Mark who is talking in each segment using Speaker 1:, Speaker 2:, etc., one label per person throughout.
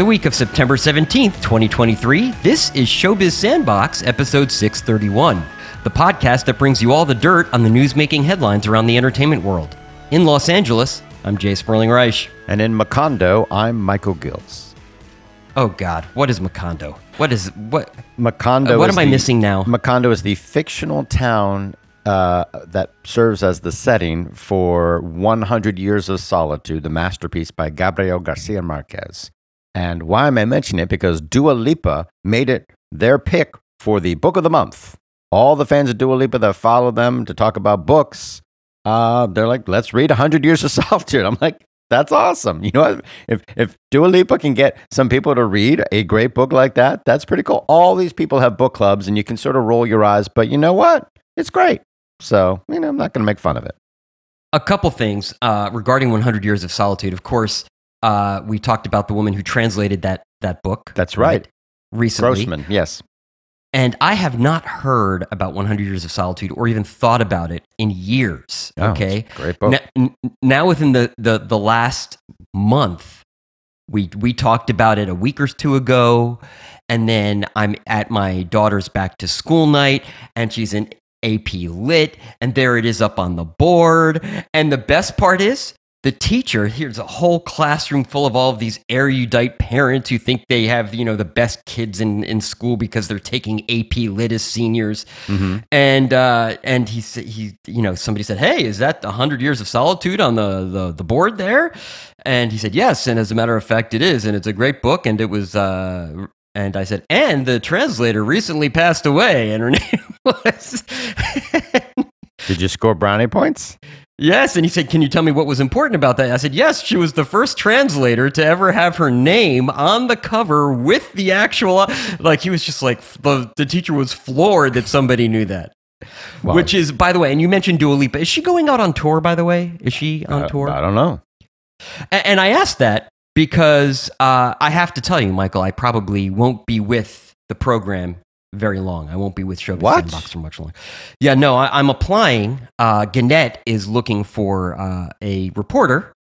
Speaker 1: The week of September 17th, 2023, this is Showbiz Sandbox, episode 631, the podcast that brings you all the dirt on the newsmaking headlines around the entertainment world. In Los Angeles, I'm Jay Sperling Reich.
Speaker 2: And in Macondo, I'm Michael Giltz.
Speaker 1: Oh God, what is Macondo? What is what?
Speaker 2: Macondo.
Speaker 1: Uh, what
Speaker 2: is
Speaker 1: am I missing now?
Speaker 2: Macondo is the fictional town uh, that serves as the setting for 100 Years of Solitude, the masterpiece by Gabriel Garcia Marquez. And why am I mentioning it? Because Dua Lipa made it their pick for the book of the month. All the fans of Dua Lipa that follow them to talk about books, uh, they're like, let's read 100 Years of Solitude. I'm like, that's awesome. You know what? If, if Dua Lipa can get some people to read a great book like that, that's pretty cool. All these people have book clubs and you can sort of roll your eyes, but you know what? It's great. So, you know, I'm not going to make fun of it.
Speaker 1: A couple things uh, regarding 100 Years of Solitude. Of course, uh, we talked about the woman who translated that that book.
Speaker 2: That's right.
Speaker 1: Recently,
Speaker 2: Grossman, yes.
Speaker 1: and I have not heard about 100 Years of Solitude or even thought about it in years.
Speaker 2: Oh,
Speaker 1: okay,
Speaker 2: great book.
Speaker 1: N- n- now within the, the the last month we we talked about it a week or two ago and then i'm at my daughter's back to school night and she's in ap lit and there it is up on the board and the best part is the teacher here's a whole classroom full of all of these erudite parents who think they have you know the best kids in, in school because they're taking ap lit as seniors. And uh, and he he you know somebody said hey is that a hundred years of solitude on the, the the board there? And he said yes and as a matter of fact it is and it's a great book and it was uh, and I said and the translator recently passed away and her name was
Speaker 2: Did you score brownie points?
Speaker 1: Yes and he said can you tell me what was important about that I said yes she was the first translator to ever have her name on the cover with the actual like he was just like the the teacher was floored that somebody knew that
Speaker 2: Well,
Speaker 1: Which is, by the way, and you mentioned Dua Lipa. Is she going out on tour, by the way? Is she on
Speaker 2: uh,
Speaker 1: tour?
Speaker 2: I don't know.
Speaker 1: A- and I asked that because uh, I have to tell you, Michael, I probably won't be with the program very long. I won't be with Showbiz
Speaker 2: What?
Speaker 1: Sandbox for much longer. Yeah, no, I, I'm applying. Uh, Gannett is looking for uh, a reporter,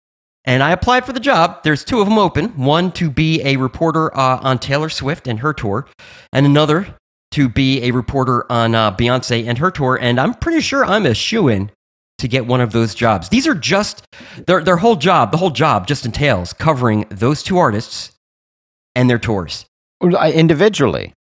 Speaker 1: and I applied for the job. There's two of them open one to be a reporter uh, on Taylor Swift and her tour, and another to be a reporter on uh, Beyonce and her tour. And I'm pretty sure I'm a shoe in to get one of those jobs. These are just their their whole job. The whole job just entails covering those two artists and their tours
Speaker 2: Individually.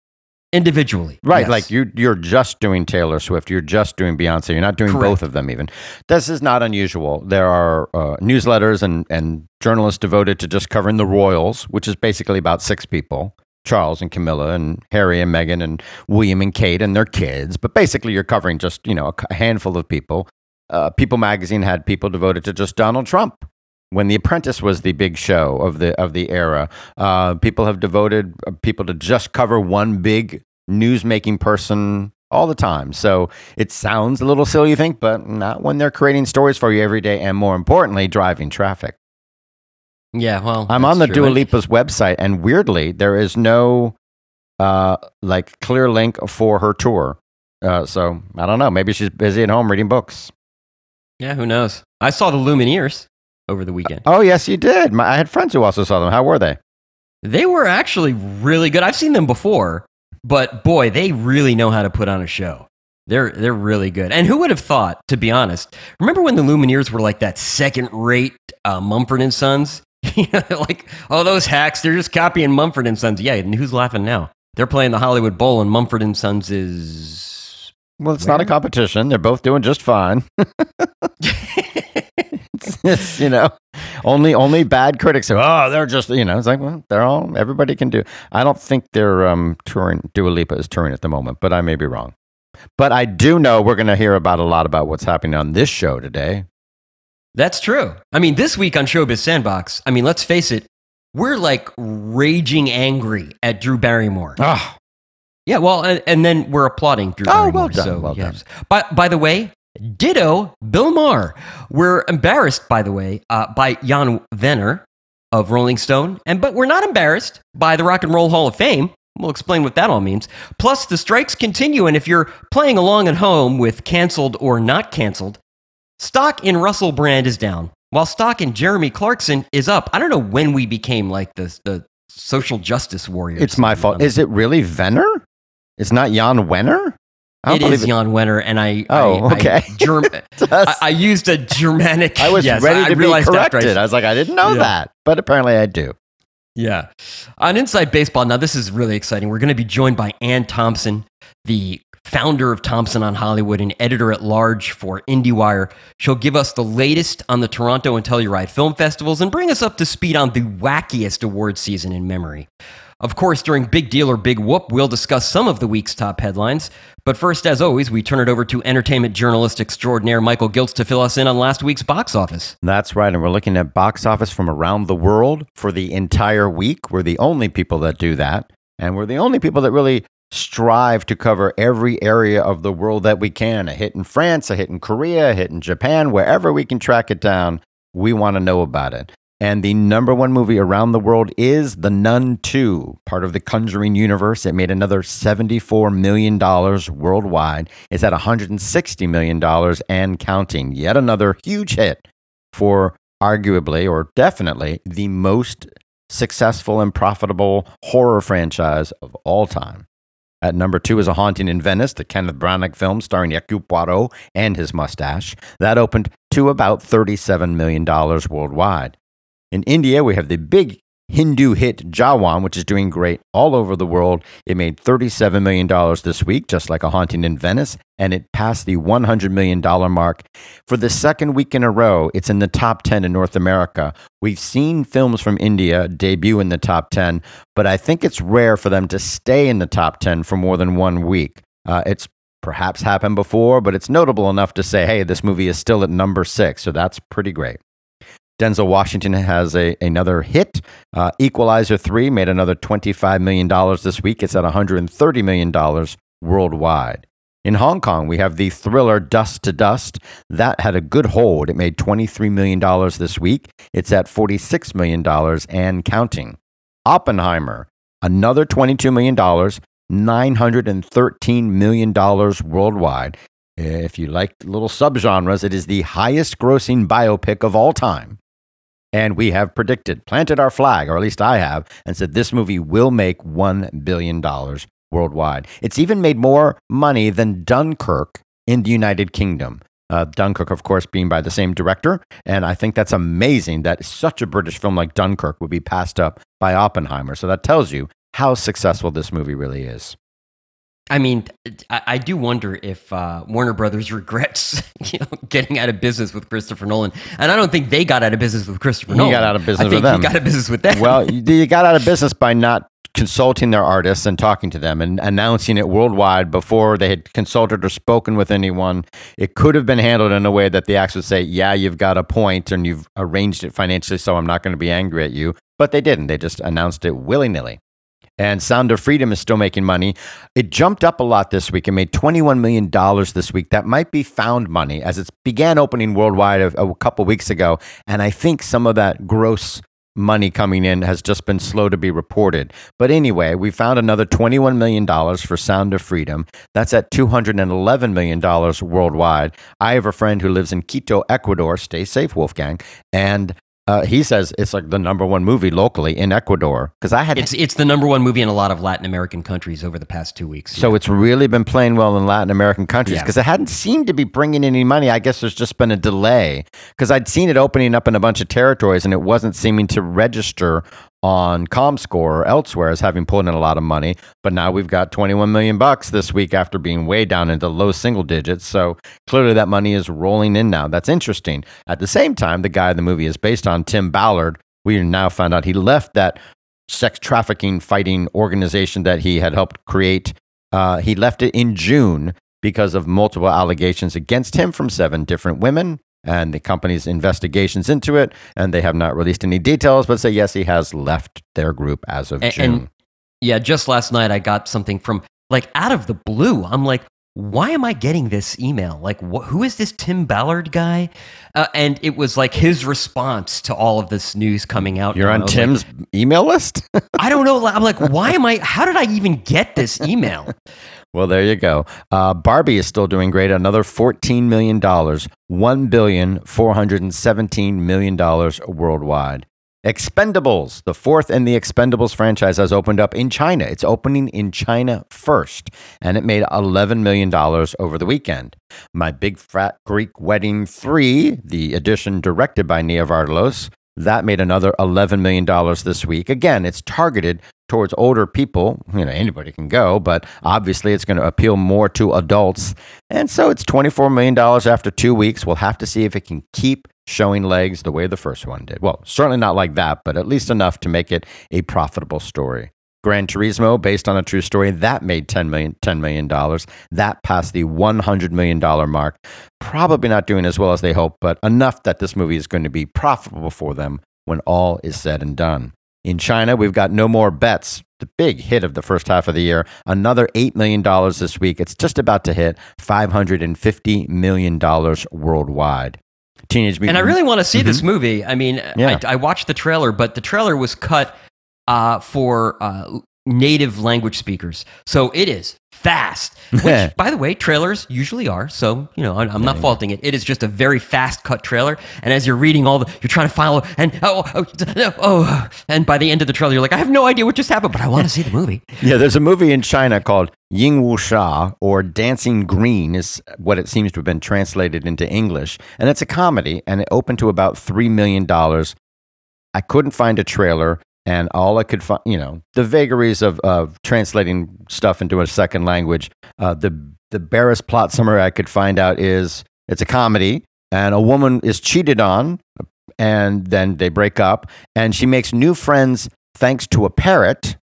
Speaker 1: Individually.
Speaker 2: Right,
Speaker 1: Yes.
Speaker 2: like you, you're just doing Taylor Swift. You're just doing Beyonce. You're not doing
Speaker 1: Correct.
Speaker 2: both of them. Even this is not unusual. There are uh, newsletters and and journalists devoted to just covering the royals, which is basically about six people: Charles and Camilla, and Harry and Meghan, and William and Kate and their kids. But basically, you're covering just you know a handful of people. Uh, People Magazine had people devoted to just Donald Trump. When The Apprentice was the big show of the of the era, uh, people have devoted uh, people to just cover one big newsmaking person all the time. So it sounds a little silly, you think, but not when they're creating stories for you every day, and more importantly, driving traffic.
Speaker 1: yeah, well,
Speaker 2: I'm on the
Speaker 1: that's
Speaker 2: Dua. Lipa's website, and weirdly, there is no uh, like clear link for her tour. Uh, so I don't know. Maybe she's busy at home reading books.
Speaker 1: Yeah, who knows? I saw the Lumineers over the weekend.
Speaker 2: Oh yes, you did. My, I had friends who also saw them. How were they?
Speaker 1: They were actually really good. I've seen them before, but boy, they really know how to put on a show. They're they're really good. And who would have thought, to be honest? Remember when the Lumineers were like that second-rate uh, Mumford and Sons? You know, like, oh, those hacks, they're just copying Mumford and Sons. Yeah, and who's laughing now? They're playing the Hollywood Bowl, and Mumford and Sons is
Speaker 2: Well, it's not a competition. They're both doing just fine. You know, only only bad critics "Oh, they're just," you know. It's like, well, they're all everybody can do. I don't think they're um, touring. Dua Lipa is touring at the moment, but I may be wrong. But I do know we're going to hear about a lot about what's happening on this show today.
Speaker 1: That's true. I mean, this week on Showbiz Sandbox, I mean, let's face it, we're like raging angry at Drew Barrymore.
Speaker 2: Oh,
Speaker 1: Yeah, well, and, and then we're applauding Drew
Speaker 2: Oh,
Speaker 1: Barrymore.
Speaker 2: well done,
Speaker 1: So,
Speaker 2: well done.
Speaker 1: yes. But by the way, ditto Bill Maher. We're embarrassed, by the way, uh, by Jan Venner of Rolling Stone, and but we're not embarrassed by the Rock and Roll Hall of Fame. We'll explain what that all means. Plus, the strikes continue, and if you're playing along at home with canceled or not canceled, stock in Russell Brand is down, while stock in Jeremy Clarkson is up. I don't know when we became like the the social justice warriors.
Speaker 2: It's my fault. Is it really Venner? It's not Jan Wenner?
Speaker 1: It Jan Wenner, and I.
Speaker 2: Oh,
Speaker 1: I,
Speaker 2: okay.
Speaker 1: I, Germ- I, I used a Germanic.
Speaker 2: I was
Speaker 1: yes,
Speaker 2: ready
Speaker 1: I
Speaker 2: to be
Speaker 1: I
Speaker 2: corrected. I was like, I didn't know
Speaker 1: Yeah.
Speaker 2: that, but apparently I do.
Speaker 1: Yeah. On Inside Baseball, now this is really exciting. We're going to be joined by Anne Thompson, the founder of Thompson on Hollywood and editor at large for IndieWire. She'll give us the latest on the Toronto and Telluride film festivals and bring us up to speed on the wackiest award season in memory. Of course, during Big Deal or Big Whoop, we'll discuss some of the week's top headlines. But first, as always, we turn it over to entertainment journalist extraordinaire Michael Giltz to fill us in on last week's box office.
Speaker 2: That's right. And we're looking at box office from around the world for the entire week. We're the only people that do that. And we're the only people that really strive to cover every area of the world that we can. A hit in France, a hit in Korea, a hit in Japan, wherever we can track it down, we want to know about it. And the number one movie around the world is The Nun 2, part of the Conjuring universe. It made another $74 million worldwide. It's at $160 million and counting. Yet another huge hit for arguably or definitely the most successful and profitable horror franchise of all time. At number two is A Haunting in Venice, the Kenneth Branagh film starring Hercule Poirot and his mustache. That opened to about $37 million worldwide. In India, we have the big Hindu hit Jawan, which is doing great all over the world. It made $37 million this week, just like A Haunting in Venice, and it passed the $100 million mark. For the second week in a row, it's in the top 10 in North America. We've seen films from India debut in the top 10, but I think it's rare for them to stay in the top 10 for more than one week. Uh, it's perhaps happened before, but it's notable enough to say, hey, this movie is still at number six, so that's pretty great. Denzel Washington has a, another hit. Uh, Equalizer 3 made another $25 million this week. It's at $130 million worldwide. In Hong Kong, we have the thriller Dust to Dust. That had a good hold. It made $23 million this week. It's at $46 million and counting. Oppenheimer, another $22 million, $913 million worldwide. If you like little subgenres, it is the highest grossing biopic of all time. And we have predicted, planted our flag, or at least I have, and said this movie will make $1 billion worldwide. It's even made more money than Dunkirk in the United Kingdom. Uh, Dunkirk, of course, being by the same director. And I think that's amazing that such a British film like Dunkirk would be passed up by Oppenheimer. So that tells you how successful this movie really is.
Speaker 1: I mean, I, I do wonder if uh, Warner Brothers regrets, you know, getting out of business with Christopher Nolan, and I don't think they got out of business with Christopher
Speaker 2: He
Speaker 1: Nolan.
Speaker 2: got out of business
Speaker 1: I think
Speaker 2: with them.
Speaker 1: He got out of business with them.
Speaker 2: well, you you got out of business by not consulting their artists and talking to them and announcing it worldwide before they had consulted or spoken with anyone. It could have been handled in a way that the acts would say, "Yeah, you've got a point, and you've arranged it financially, so I'm not going to be angry at you." But they didn't. They just announced it willy nilly. And Sound of Freedom is still making money. It jumped up a lot this week. It made $21 million this week. That might be found money as it began opening worldwide a, a couple weeks ago. And I think some of that gross money coming in has just been slow to be reported. But anyway, we found another $21 million for Sound of Freedom. That's at $211 million worldwide. I have a friend who lives in Quito, Ecuador. Stay safe, Wolfgang. And uh, he says it's like the number one movie locally in Ecuador. Because I had
Speaker 1: it's it's the number one movie in a lot of Latin American countries over the past two weeks.
Speaker 2: So it's really been playing well in Latin American countries
Speaker 1: Yeah.
Speaker 2: because it hadn't seemed to be bringing any money. I guess there's just been a delay because I'd seen it opening up in a bunch of territories and it wasn't seeming to register on ComScore or elsewhere as having pulled in a lot of money. But now we've got 21 million bucks this week after being way down into low single digits. So clearly that money is rolling in now. That's interesting. At the same time, the guy the movie is based on, Tim Ballard, we now found out he left that sex trafficking fighting organization that he had helped create. Uh, he left it in June because of multiple allegations against him from seven different women and the company's investigations into it. And they have not released any details, but say, yes, he has left their group as of
Speaker 1: A-
Speaker 2: June.
Speaker 1: and yeah, just last night I got something from like out of the blue. I'm like, why am I getting this email? Like, wh- who is this Tim Ballard guy? Uh, and it was like his response to all of this news coming out.
Speaker 2: You're on
Speaker 1: was like,
Speaker 2: Tim's email list?
Speaker 1: I don't know. I'm like, why am I? How did I even get this email?
Speaker 2: Well, there you go. Uh, Barbie is still doing great. Another $14 million, $1 billion, $417 million worldwide. Expendables, the fourth in the Expendables franchise, has opened up in China. It's opening in China first, and it made $11 million over the weekend. My Big Fat Greek Wedding 3, the edition directed by Nia Vardalos, that made another $11 million this week. Again, it's targeted towards older people. You know, anybody can go, but obviously it's going to appeal more to adults. And so it's $24 million after two weeks. We'll have to see if it can keep showing legs the way the first one did. Well, certainly not like that, but at least enough to make it a profitable story. Gran Turismo, based on a true story, that made $10 million, $10 million. That passed the $100 million mark. Probably not doing as well as they hope, but enough that this movie is going to be profitable for them when all is said and done. In China, we've got No More Bets, the big hit of the first half of the year. Another $8 million this week. It's just about to hit $550 million worldwide. Teenage Mutant.
Speaker 1: And I really want to see mm-hmm. this movie. I mean,
Speaker 2: Yeah.
Speaker 1: I, I watched the trailer, but the trailer was cut uh, for uh, native language speakers, so it is fast. Which, by the way, trailers usually are. So you know, I'm, I'm not faulting it. It is just a very fast cut trailer, and as you're reading all the, you're trying to follow, and oh, oh, oh, oh, and by the end of the trailer, you're like, I have no idea what just happened, but I want to see the movie.
Speaker 2: Yeah, there's a movie in China called Ying Wu Sha or Dancing Green is what it seems to have been translated into English. And it's a comedy and it opened to about $3 million. I couldn't find a trailer and all I could find, you know, the vagaries of, of translating stuff into a second language. Uh, the, the barest plot summary I could find out is it's a comedy and a woman is cheated on and then they break up and she makes new friends thanks to a parrot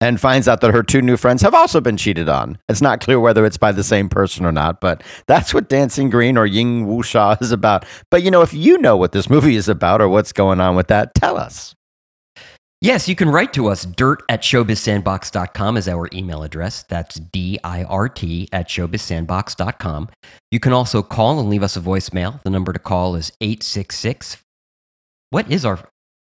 Speaker 2: and finds out that her two new friends have also been cheated on. It's not clear whether it's by the same person or not, but that's what Dancing Green or Ying Wu Sha is about. But you know, if you know what this movie is about or what's going on with that, tell us.
Speaker 1: Yes, you can write to us. Dirt at showbizsandbox.com is our email address. That's D I R T at showbizsandbox.com. You can also call and leave us a voicemail. The number to call is 866. What is our.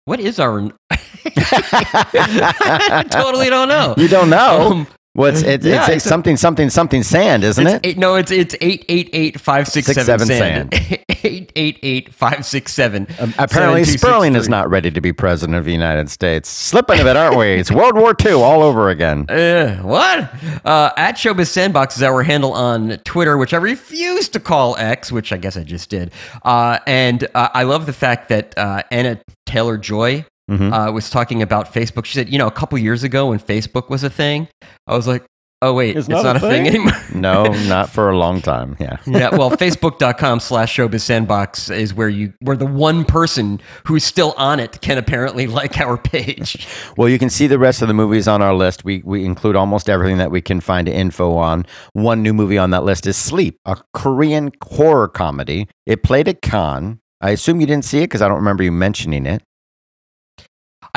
Speaker 1: What is our. I totally don't know.
Speaker 2: You don't know.
Speaker 1: Um,
Speaker 2: well, it's, it's,
Speaker 1: yeah,
Speaker 2: it's,
Speaker 1: it's a-
Speaker 2: something, something, something sand, isn't it?
Speaker 1: Eight, no, it's it's eight eight eight five six
Speaker 2: Six,
Speaker 1: seven
Speaker 2: seven,
Speaker 1: sand. Eight eight eight five six seven.
Speaker 2: Um, apparently, Sperling is not ready to be president of the United States. Slipping a bit, aren't we? It's World War II all over again.
Speaker 1: Uh, what? Uh, at Showbiz Sandbox is our handle on Twitter, which I refuse to call X, which I guess I just did. Uh, and uh, I love the fact that uh, Anna Taylor Joy
Speaker 2: Mhm.
Speaker 1: uh, was talking about Facebook. She said, you know, a couple years ago when Facebook was a thing, I was like, oh, wait, it's, not, a thing, anymore.
Speaker 2: No, not for a long time. Yeah.
Speaker 1: yeah, well, facebook.com slash showbiz sandbox is where you where the one person who's still on it can apparently like our page.
Speaker 2: Well, you can see the rest of the movies on our list. We we include almost everything that we can find info on. One new movie on that list is Sleep, a Korean horror comedy. It played at Cannes. I assume you didn't see it because I don't remember you mentioning it.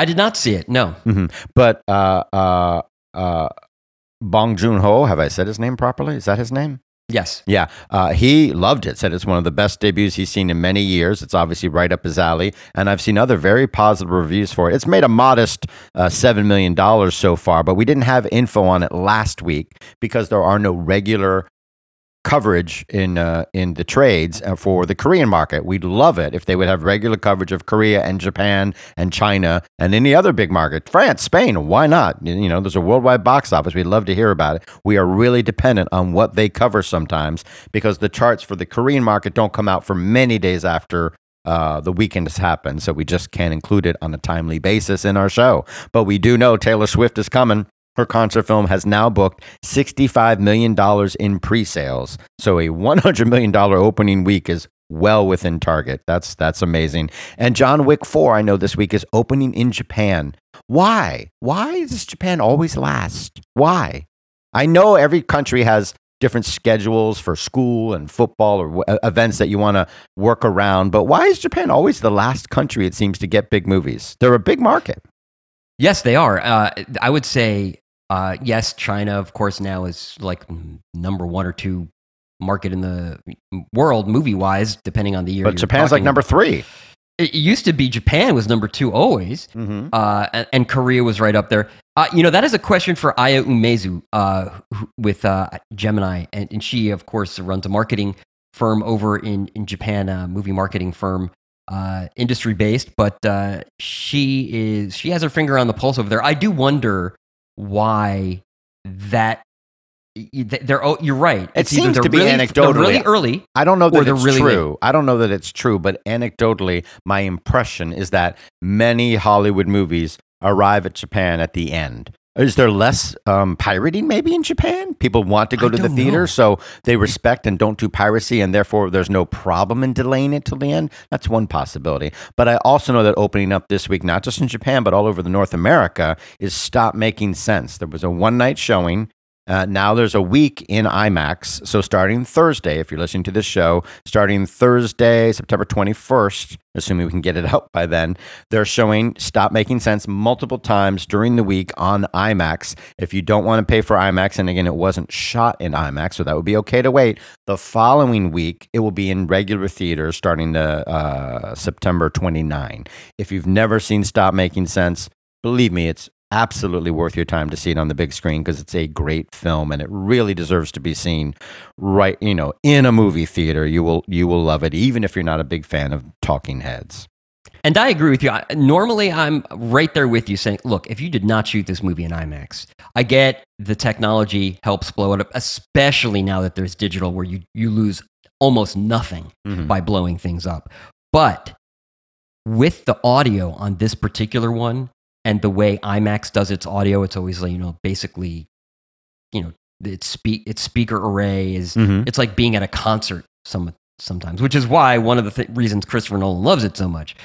Speaker 1: I did not see it. No.
Speaker 2: hmm But uh, uh, uh, Bong Joon Ho, have I said his name properly? Is that his name?
Speaker 1: Yes.
Speaker 2: Yeah, uh, he loved it. Said it's one of the best debuts he's seen in many years. It's obviously right up his alley, and I've seen other very positive reviews for it. It's made a modest uh, seven million dollars so far, but we didn't have info on it last week because there are no regular coverage in uh, in the trades uh, for the Korean market. We'd love it if they would have regular coverage of Korea and Japan and China and any other big market. France, Spain, why not? You know, there's a worldwide box office. We'd love to hear about it. We are really dependent on what they cover sometimes because the charts for the Korean market don't come out for many days after uh, the weekend has happened. So we just can't include it on a timely basis in our show. But we do know Taylor Swift is coming. Her concert film has now booked $65 million in pre sales. So a $100 million opening week is well within target. That's, that's amazing. And John Wick 4, I know this week, is opening in Japan. Why? Why does Japan always last? Why? I know every country has different schedules for school and football or w- events that you want to work around, but why is Japan always the last country it seems to get big movies? They're a big market.
Speaker 1: Yes, they are. Uh, I would say, uh, yes, China, of course, now is like number one or two market in the world, movie wise, depending on the year.
Speaker 2: But Japan's like number
Speaker 1: about.
Speaker 2: three.
Speaker 1: It used to be Japan was number two always,
Speaker 2: Mm-hmm.
Speaker 1: uh, and, and Korea was right up there. Uh, you know, that is a question for Aya Umezu uh, who- with uh, Gemini, and, and she, of course, runs a marketing firm over in, in Japan, a movie marketing firm. uh, industry based, but uh, she is she has her finger on the pulse over there. I do wonder why that. They're oh, you're right.
Speaker 2: It
Speaker 1: It's either
Speaker 2: seems to be
Speaker 1: really,
Speaker 2: anecdotally-
Speaker 1: really early.
Speaker 2: I don't know that it's
Speaker 1: really
Speaker 2: true. I don't know that it's true, but anecdotally, my impression is that many Hollywood movies arrive at Japan at the end. Is there less um, pirating maybe in Japan? People want to go
Speaker 1: I
Speaker 2: to the theater,
Speaker 1: know.
Speaker 2: so they respect and don't do piracy, and therefore there's no problem in delaying it till the end. That's one possibility. But I also know that opening up this week, not just in Japan, but all over the North America, is Stop Making Sense. There was a one night showing. Uh, now there's a week in IMAX. So starting Thursday, if you're listening to this show, starting Thursday, September 21st, assuming we can get it out by then, they're showing Stop Making Sense multiple times during the week on IMAX. If you don't want to pay for IMAX, and again, it wasn't shot in IMAX, so that would be okay to wait. The following week, it will be in regular theaters starting to, uh, September 29. If you've never seen Stop Making Sense, believe me, it's absolutely worth your time to see it on the big screen because it's a great film and it really deserves to be seen right you know in a movie theater you will you will love it even if you're not a big fan of talking heads
Speaker 1: And I agree with you. I, normally, I'm right there with you saying, look, if you did not shoot this movie in IMAX, I get the technology helps blow it up, especially now that there's digital where you, you lose almost nothing
Speaker 2: Mhm.
Speaker 1: by blowing things up. But with the audio on this particular one and the way IMAX does its audio, it's always like, you know, basically, you know, its, speak, its speaker array is,
Speaker 2: Mhm.
Speaker 1: it's like being at a concert some, sometimes, which is why one of the th- reasons Christopher Nolan loves it so much.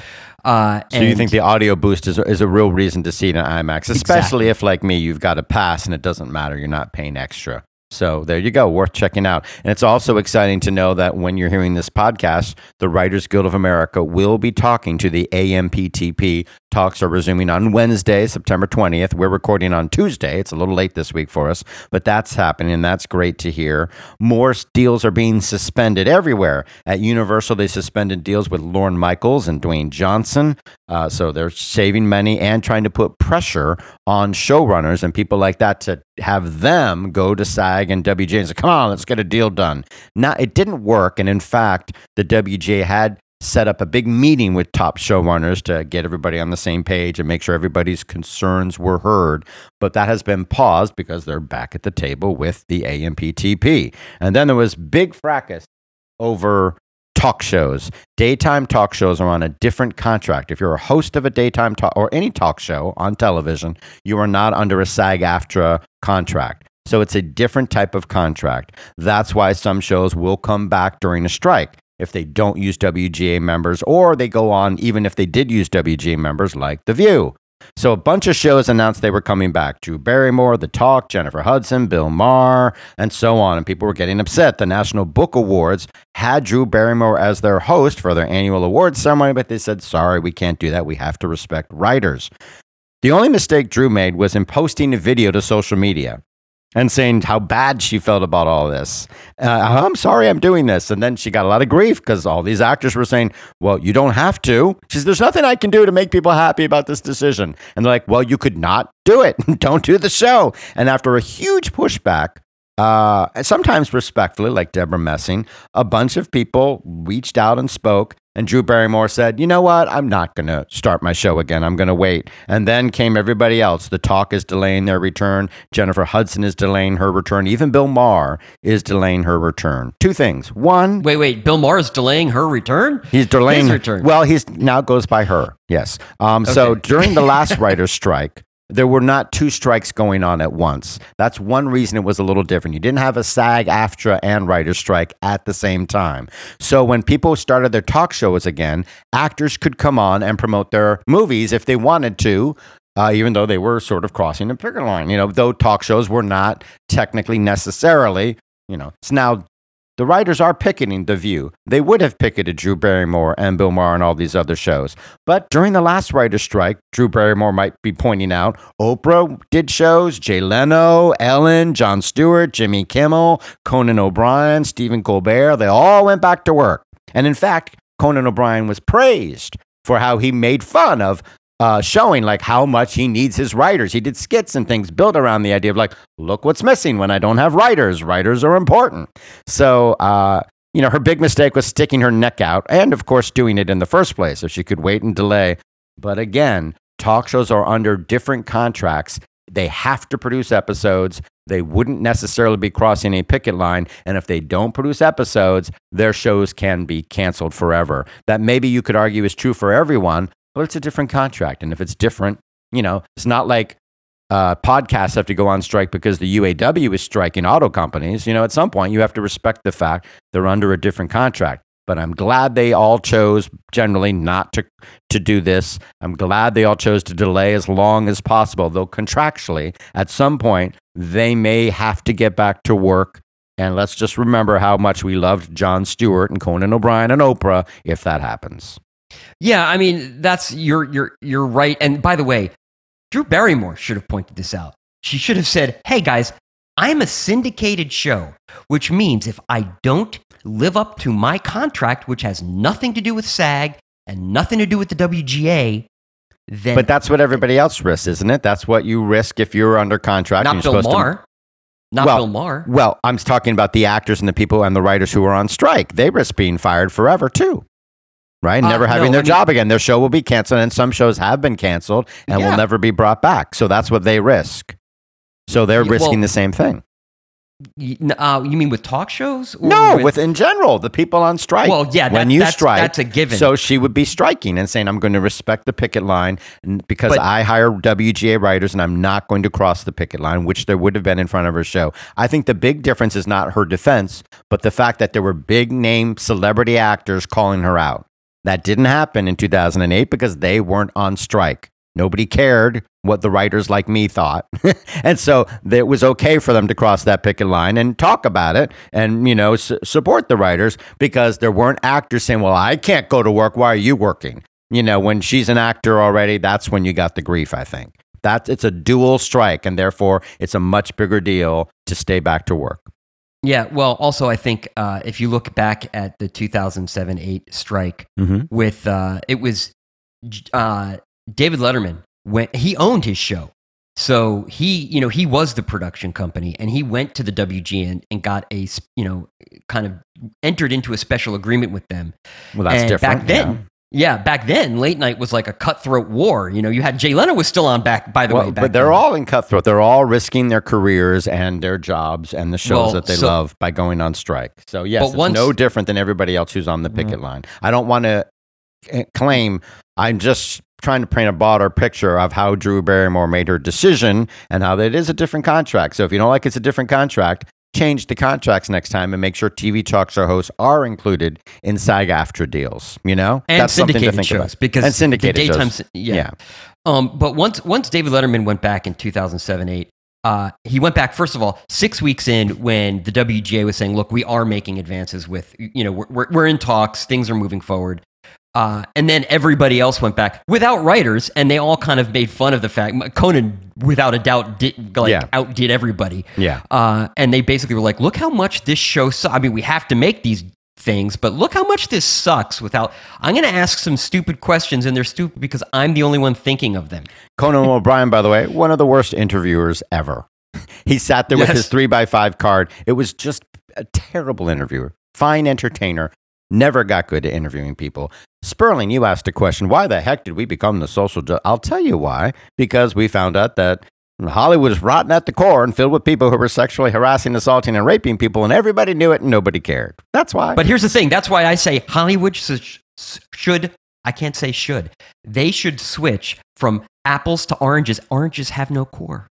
Speaker 1: Uh,
Speaker 2: so you think the audio boost is, is a real reason to see it in IMAX, especially if, like me, you've got a pass and it doesn't matter. You're not paying extra. So there you go, worth checking out. And it's also exciting to know that when you're hearing this podcast, the Writers Guild of America will be talking to the AMPTP. Talks are resuming on Wednesday, September 20th. We're recording on Tuesday. It's a little late this week for us, but that's happening, and that's great to hear. More deals are being suspended everywhere. At Universal, they suspended deals with Lorne Michaels and Dwayne Johnson. Uh, so they're saving money and trying to put pressure on showrunners and people like that to have them go to SAG and WGA and say, come on, let's get a deal done. Now, it didn't work. And in fact, the WGA had set up a big meeting with top showrunners to get everybody on the same page and make sure everybody's concerns were heard. But that has been paused because they're back at the table with the AMPTP. And then there was big fracas over talk shows. Daytime talk shows are on a different contract. If you're a host of a daytime talk or any talk show on television, you are not under a SAG AFTRA contract. So it's a different type of contract. That's why some shows will come back during a strike if they don't use WGA members or they go on even if they did use WGA members like The View. So a bunch of shows announced they were coming back. Drew Barrymore, The Talk, Jennifer Hudson, Bill Maher, and so on. And people were getting upset. The National Book Awards had Drew Barrymore as their host for their annual awards ceremony, but they said, sorry, we can't do that. We have to respect writers. The only mistake Drew made was in posting a video to social media and saying how bad she felt about all this. Uh, I'm sorry I'm doing this. And then she got a lot of grief because all these actors were saying, well, you don't have to. She says, there's nothing I can do to make people happy about this decision. And they're like, well, you could not do it. don't do the show. And after a huge pushback, uh, and sometimes respectfully, like Debra Messing, a bunch of people reached out and spoke. And Drew Barrymore said, You know what? I'm not going to start my show again. I'm going to wait. And then came everybody else. The Talk is delaying their return. Jennifer Hudson is delaying her return. Even Bill Maher is delaying her return. Two things. One,
Speaker 1: Wait, wait. Bill Maher is delaying her return.
Speaker 2: He's delaying
Speaker 1: His return.
Speaker 2: Well, he's now goes by her. Yes. Um, So during the last writer's strike, there were not two strikes going on at once. That's one reason it was a little different. You didn't have a SAG, AFTRA, and writer's strike at the same time. So when people started their talk shows again, actors could come on and promote their movies if they wanted to. Uh, even though they were sort of crossing the picket line, you know, though talk shows were not technically necessarily, you know, it's now the writers are picketing The View. They would have picketed Drew Barrymore and Bill Maher and all these other shows. But during the last writer's strike, Drew Barrymore might be pointing out Oprah did shows, Jay Leno, Ellen, Jon Stewart, Jimmy Kimmel, Conan O'Brien, Stephen Colbert. They all went back to work. And in fact, Conan O'Brien was praised for how he made fun of uh, showing like how much he needs his writers. He did skits and things built around the idea of like, look what's missing when I don't have writers. Writers are important. So, uh, you know, her big mistake was sticking her neck out and, of course, doing it in the first place if she could wait and delay. But again, talk shows are under different contracts. They have to produce episodes. They wouldn't necessarily be crossing a picket line. And if they don't produce episodes, their shows can be canceled forever. That maybe you could argue is true for everyone, but it's a different contract. And if it's different, you know, it's not like uh, podcasts have to go on strike because the UAW is striking auto companies. You know, at some point, you have to respect the fact they're under a different contract. But I'm glad they all chose generally not to, to do this. I'm glad they all chose to delay as long as possible, though contractually, at some point, they may have to get back to work. And let's just remember how much we loved Jon Stewart and Conan O'Brien and Oprah if that happens.
Speaker 1: Yeah, I mean that's you're you're you're right. And by the way, Drew Barrymore should have pointed this out. She should have said, "Hey guys, I'm a syndicated show, which means if I don't live up to my contract, which has nothing to do with SAG and nothing to do with the WGA, then
Speaker 2: But that's what everybody else risks, isn't it? That's what you risk if you're under contract. and
Speaker 1: not
Speaker 2: you're
Speaker 1: Bill
Speaker 2: supposed to-
Speaker 1: Maher, not
Speaker 2: Well,
Speaker 1: Bill Maher.
Speaker 2: Well, I'm talking about the actors and the people and the writers who are on strike. They risk being fired forever too. Right?
Speaker 1: Uh,
Speaker 2: Never having
Speaker 1: no,
Speaker 2: their job again. Their show will be canceled and some shows have been canceled and
Speaker 1: Yeah.
Speaker 2: will never be brought back. So that's what they risk. So they're
Speaker 1: Yeah,
Speaker 2: risking
Speaker 1: well-
Speaker 2: the same thing.
Speaker 1: Y- Uh, you mean with talk shows? Or
Speaker 2: No, with, in general, the people on strike.
Speaker 1: Well, yeah,
Speaker 2: when
Speaker 1: that-
Speaker 2: you
Speaker 1: that's-
Speaker 2: strike,
Speaker 1: that's a given.
Speaker 2: So she would be striking and saying, "I'm going to respect the picket line because
Speaker 1: But-
Speaker 2: I hire WGA writers, and I'm not going to cross the picket line," which there would have been in front of her show. I think the big difference is not her defense, but the fact that there were big name celebrity actors calling her out. That didn't happen in 2008 because they weren't on strike. Nobody cared what the writers like me thought. and so it was okay for them to cross that picket line and talk about it and, you know, su- support the writers because there weren't actors saying, well, I can't go to work. Why are you working? You know, when she's an actor already, that's when you got the grief, I think. That it's a dual strike and therefore it's a much bigger deal to stay back to work.
Speaker 1: Yeah, well, also I think uh, if you look back at the 2007-8 strike
Speaker 2: Mm-hmm.
Speaker 1: with uh, it was uh, David Letterman went he owned his show. So he, you know, he was the production company and he went to the WGA and, got a, you know, kind of entered into a special agreement with them.
Speaker 2: Well, that's
Speaker 1: and
Speaker 2: different.
Speaker 1: Back then, yeah. back then, late night was like a cutthroat war. You know, you had Jay Leno was still on back, by the
Speaker 2: Well,
Speaker 1: way. Back
Speaker 2: but they're
Speaker 1: then.
Speaker 2: all in cutthroat. They're all risking their careers and their jobs and the shows
Speaker 1: Well,
Speaker 2: that they
Speaker 1: so-
Speaker 2: love by going on strike. So yes, it's
Speaker 1: once-
Speaker 2: no different than everybody else who's on the picket line. I don't want to eh, claim. I'm just trying to paint a broader picture of how Drew Barrymore made her decision and how that is a different contract. So if you don't like it's a different contract, change the contracts next time and make sure TV talk show hosts are included in SAG-AFTRA deals. You know,
Speaker 1: and
Speaker 2: That's something to think
Speaker 1: shows
Speaker 2: about.
Speaker 1: because
Speaker 2: And syndicated
Speaker 1: the daytime,
Speaker 2: shows.
Speaker 1: yeah.
Speaker 2: Yeah.
Speaker 1: Um, but once once David Letterman went back in 2007 8, uh, he went back first of all six weeks in when the WGA was saying, "Look, we are making advances with you know we're we're, we're in talks, things are moving forward." Uh, and then everybody else went back without writers, and they all kind of made fun of the fact Conan, without a doubt, did, like
Speaker 2: Yeah.
Speaker 1: outdid everybody.
Speaker 2: Yeah.
Speaker 1: Uh, and they basically were like, look how much this show sucks. I mean, we have to make these things, but look how much this sucks without. I'm going to ask some stupid questions, and they're stupid because I'm the only one thinking of them.
Speaker 2: Conan O'Brien, by the way, one of the worst interviewers ever. He sat there with his three by five card. It was just a terrible interviewer, fine entertainer, never got good at interviewing people. Sperling, you asked a question. Why the heck did we become the social? I'll tell you why. Because we found out that Hollywood is rotten at the core and filled with people who were sexually harassing, assaulting, and raping people, and everybody knew it and nobody cared. That's why.
Speaker 1: But here's the thing that's why I say Hollywood sh- should, I can't say should, they should switch from apples to oranges. Oranges have no core.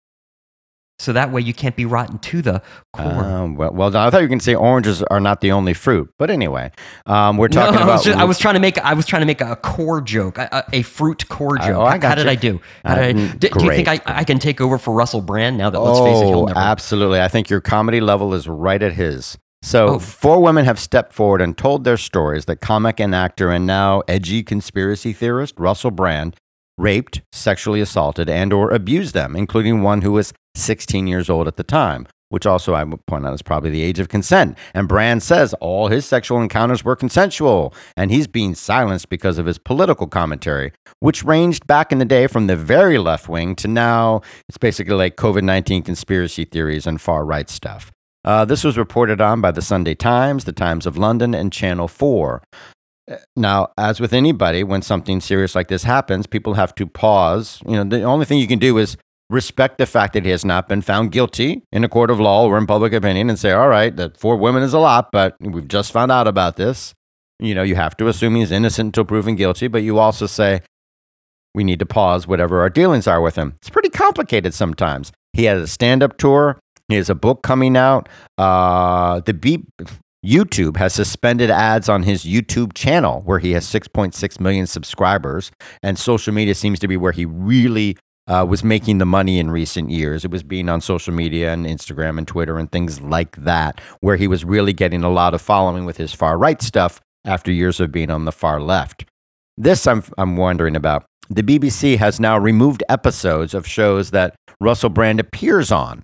Speaker 1: So that way you can't be rotten to the core.
Speaker 2: Um, well, well. I thought you were going to say oranges are not the only fruit, but anyway, um, we're talking
Speaker 1: no, I
Speaker 2: about.
Speaker 1: was, just- I was trying to make I was trying to make a core joke, a, a- fruit core
Speaker 2: I-
Speaker 1: joke.
Speaker 2: oh, I
Speaker 1: How
Speaker 2: got
Speaker 1: did. I do? How
Speaker 2: Uh,
Speaker 1: did I,
Speaker 2: mm,
Speaker 1: do, do you think I, I can take over for Russell Brand now that let's face it, he'll never
Speaker 2: Oh,
Speaker 1: never.
Speaker 2: absolutely. I think your comedy level is right at his. So,
Speaker 1: Oh.
Speaker 2: four women have stepped forward and told their stories that comic and actor and now edgy conspiracy theorist Russell Brand raped, sexually assaulted, and or abused them, including one who was 16 years old at the time, which also I would point out is probably the age of consent. And Brand says all his sexual encounters were consensual, and he's being silenced because of his political commentary, which ranged back in the day from the very left wing to now it's basically like COVID 19 conspiracy theories and far right stuff. Uh, this was reported on by the Sunday Times, the Times of London, and Channel 4. Uh, Now, as with anybody, when something serious like this happens, people have to pause. You know, the only thing you can do is respect the fact that he has not been found guilty in a court of law or in public opinion and say, all right, that four women is a lot, but we've just found out about this. You know, you have to assume he's innocent until proven guilty, but you also say, we need to pause whatever our dealings are with him. It's pretty complicated sometimes. He has a stand up tour, he has a book coming out. Uh, the B- YouTube has suspended ads on his YouTube channel where he has 6.6 million subscribers, and social media seems to be where he really uh, was making the money in recent years. It was being on social media and Instagram and Twitter and things like that, where he was really getting a lot of following with his far right stuff after years of being on the far left. This I'm, I'm wondering about. The BBC has now removed episodes of shows that Russell Brand appears on.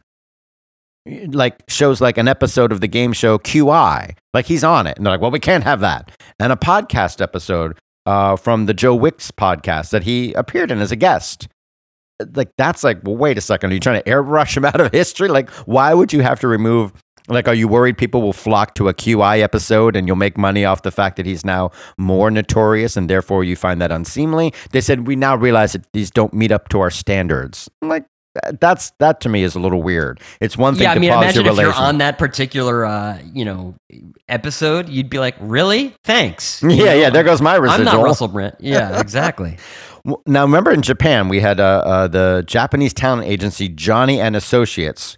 Speaker 2: Like shows like an episode of the game show QI. Like he's on it. And they're like, well, we can't have that. And a podcast episode uh, from the Joe Wicks podcast that he appeared in as a guest. Like, that's like, well, wait a second. Are you trying to airbrush him out of history? Like, why would you have to remove like, are you worried people will flock to a QI episode and you'll make money off the fact that he's now more notorious and therefore you find that unseemly? They said, we now realize that these don't meet up to our standards. I'm like, that's that to me is a little weird. It's one thing
Speaker 1: yeah, I mean,
Speaker 2: pause
Speaker 1: imagine
Speaker 2: your
Speaker 1: if you're on that particular, uh, you know, episode, you'd be like, "Really? Thanks." You
Speaker 2: yeah,
Speaker 1: know,
Speaker 2: yeah. There goes my residual.
Speaker 1: I'm not Russell Brand. Yeah, exactly.
Speaker 2: Now, remember in Japan, we had uh, uh, the Japanese talent agency Johnny and Associates.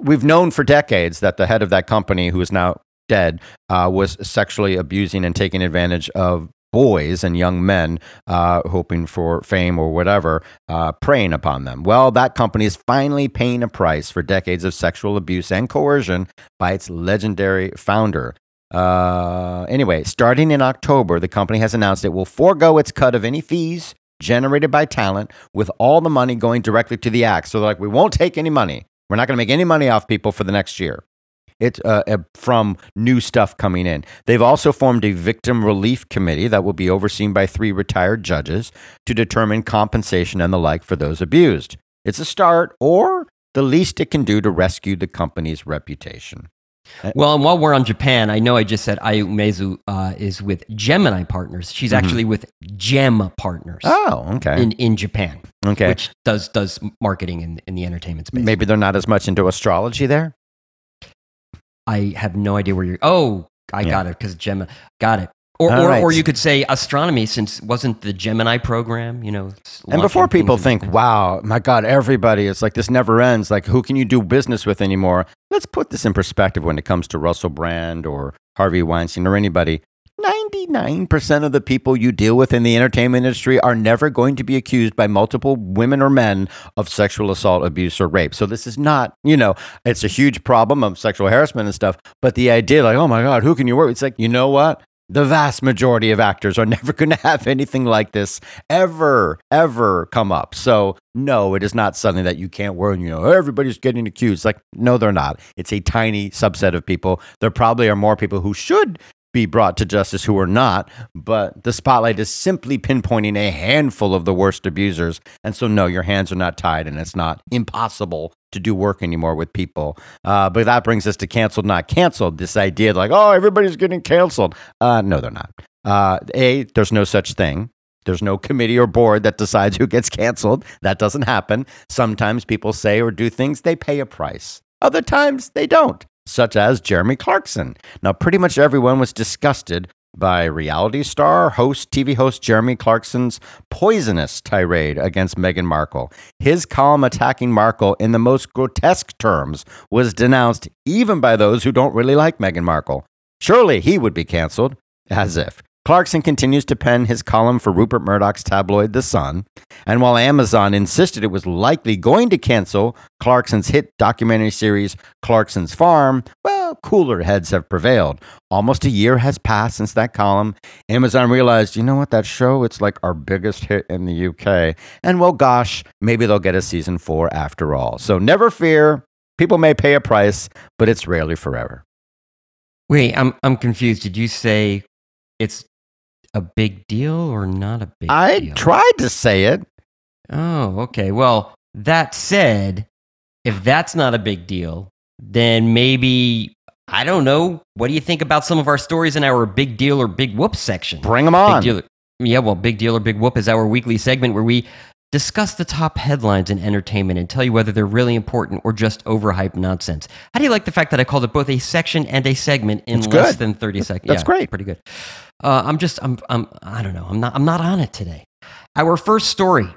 Speaker 2: We've known for decades that the head of that company, who is now dead, uh, was sexually abusing and taking advantage of boys and young men uh, hoping for fame or whatever, uh, preying upon them. Well, that company is finally paying a price for decades of sexual abuse and coercion by its legendary founder. Uh, anyway, starting in October, the company has announced it will forego its cut of any fees generated by talent, with all the money going directly to the act. So, they're like, we won't take any money. We're not going to make any money off people for the next year. It's uh, from new stuff coming in. They've also formed a victim relief committee that will be overseen by three retired judges to determine compensation and the like for those abused. It's a start, or the least it can do to rescue the company's reputation.
Speaker 1: Well, and while we're on Japan, I know I just said Aya Umezu uh, is with Gemini Partners. She's actually with Gem Partners
Speaker 2: Mm-hmm. Oh, okay.
Speaker 1: in, in Japan,
Speaker 2: okay.
Speaker 1: which does does marketing in, in the entertainment space.
Speaker 2: Maybe they're not as much into astrology there.
Speaker 1: I have no idea where you're. Oh, I
Speaker 2: Yeah.
Speaker 1: got it because Gemini. Got it. Or, or,
Speaker 2: right.
Speaker 1: or you could say astronomy, since wasn't the Gemini program, you know?
Speaker 2: And before people think, wow, my God, everybody, it's like this never ends. Like, who can you do business with anymore? Let's put this in perspective when it comes to Russell Brand or Harvey Weinstein or anybody. 99% of the people you deal with in the entertainment industry are never going to be accused by multiple women or men of sexual assault, abuse, or rape. So this is not, you know, it's a huge problem of sexual harassment and stuff. But the idea, like, oh my God, who can you work with? It's like, you know what? The vast majority of actors are never going to have anything like this ever, ever come up. So, no, it is not something that you can't worry. You know, everybody's getting accused. Like, no, they're not. It's a tiny subset of people. There probably are more people who should be brought to justice who are not, but the spotlight is simply pinpointing a handful of the worst abusers. And so, no, your hands are not tied, and it's not impossible to do work anymore with people. Uh, but that brings us to canceled, not canceled. This idea like, oh, everybody's getting canceled. Uh, no, they're not. Uh, a, there's no such thing. There's no committee or board that decides who gets canceled. That doesn't happen. Sometimes people say or do things, they pay a price. Other times they don't, such as Jeremy Clarkson. Now, pretty much everyone was disgusted by reality star, host, TV host Jeremy Clarkson's poisonous tirade against Meghan Markle. His column attacking Markle in the most grotesque terms was denounced even by those who don't really like Meghan Markle. Surely he would be canceled, as if. Clarkson continues to pen his column for Rupert Murdoch's tabloid The Sun, and while Amazon insisted it was likely going to cancel Clarkson's hit documentary series Clarkson's Farm, well, cooler heads have prevailed. Almost a year has passed since that column. Amazon realized, you know what, that show, it's like our biggest hit in the UK. And well, gosh, maybe they'll get a season four after all. So never fear. People may pay a price, but it's rarely forever.
Speaker 1: Wait, I'm I'm confused. Did you say it's a big deal or not a big
Speaker 2: I
Speaker 1: deal?
Speaker 2: I tried to say it.
Speaker 1: Oh, okay. Well, that said, if that's not a big deal, then maybe I don't know. What do you think about some of our stories in our big deal or big whoop section?
Speaker 2: Bring them on.
Speaker 1: Big deal. Yeah, well, big deal or big whoop is our weekly segment where we discuss the top headlines in entertainment and tell you whether they're really important or just overhyped nonsense. How do you like the fact that I called it both a section and a segment in less
Speaker 2: good.
Speaker 1: than 30 seconds?
Speaker 2: That's
Speaker 1: Yeah,
Speaker 2: great.
Speaker 1: Pretty good. Uh, I'm just, I'm, I'm, I don't know. I'm not, I'm not on it today. Our first story.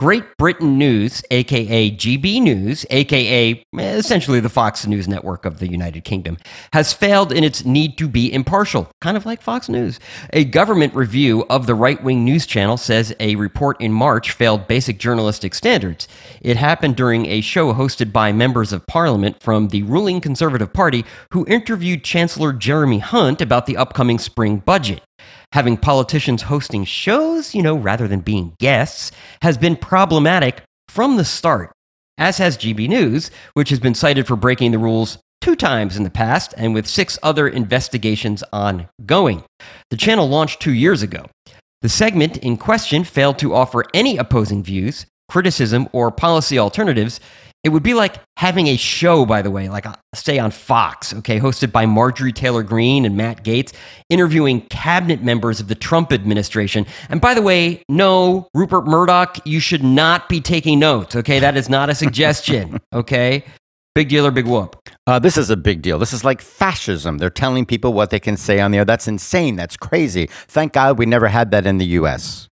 Speaker 1: Great Britain News, aka GB News, aka eh, essentially the Fox News network of the United Kingdom, has failed in its need to be impartial, kind of like Fox News. A government review of the right wing news channel says a report in March failed basic journalistic standards. It happened during a show hosted by members of parliament from the ruling Conservative Party who interviewed Chancellor Jeremy Hunt about the upcoming spring budget having politicians hosting shows, you know, rather than being guests, has been problematic from the start, as has GB News, which has been cited for breaking the rules two times in the past and with six other investigations ongoing. The channel launched two years ago. The segment in question failed to offer any opposing views, criticism, or policy alternatives. It would be like having a show, by the way, like uh, say on Fox, okay, hosted by Marjorie Taylor Greene and Matt Gaetz, interviewing cabinet members of the Trump administration. And by the way, no, Rupert Murdoch, you should not be taking notes, okay? That is not a suggestion, okay? Big deal or big whoop?
Speaker 2: Uh, this is a big deal. This is like fascism. They're telling people what they can say on the air. That's insane. That's crazy. Thank God we never had that in the U.S.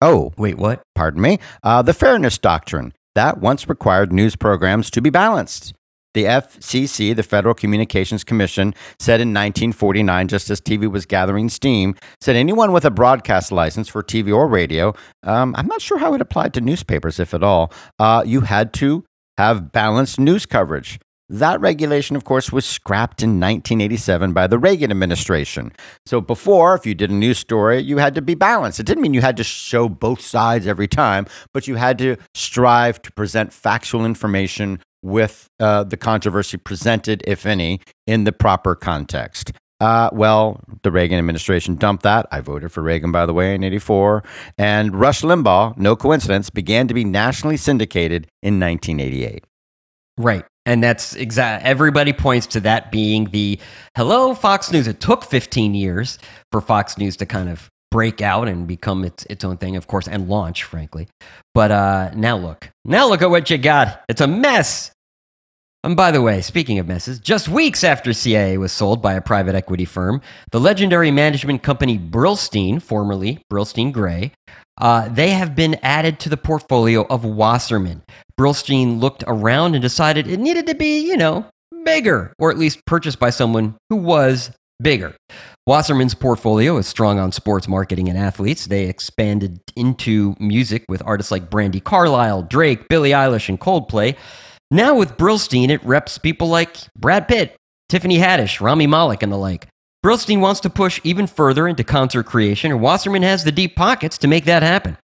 Speaker 2: Oh,
Speaker 1: Wait, what?
Speaker 2: pardon me. Uh, the Fairness Doctrine. That once required news programs to be balanced. The FCC, the Federal Communications Commission, said in 1949, just as TV was gathering steam, said anyone with a broadcast license for TV or radio, um, I'm not sure how it applied to newspapers, if at all, uh, you had to have balanced news coverage. That regulation, of course, was scrapped in 1987 by the Reagan administration. So before, if you did a news story, you had to be balanced. It didn't mean you had to show both sides every time, but you had to strive to present factual information with uh, the controversy presented, if any, in the proper context. Uh, well, the Reagan administration dumped that. I voted for Reagan, by the way, in 84. And Rush Limbaugh, no coincidence, began to be nationally syndicated in 1988.
Speaker 1: Right. And that's exact. Everybody points to that being the hello Fox News. It took 15 years for Fox News to kind of break out and become its its own thing, of course, and launch, frankly. But uh, now look, now look at what you got. It's a mess. And by the way, speaking of messes, just weeks after CAA was sold by a private equity firm, the legendary management company Brillstein, formerly Brillstein Gray, uh, they have been added to the portfolio of Wasserman. Brillstein looked around and decided it needed to be, you know, bigger, or at least purchased by someone who was bigger. Wasserman's portfolio is strong on sports marketing and athletes. They expanded into music with artists like Brandi Carlile, Drake, Billie Eilish, and Coldplay. Now with Brillstein, it reps people like Brad Pitt, Tiffany Haddish, Rami Malek, and the like. Brillstein wants to push even further into concert creation, and Wasserman has the deep pockets to make that happen.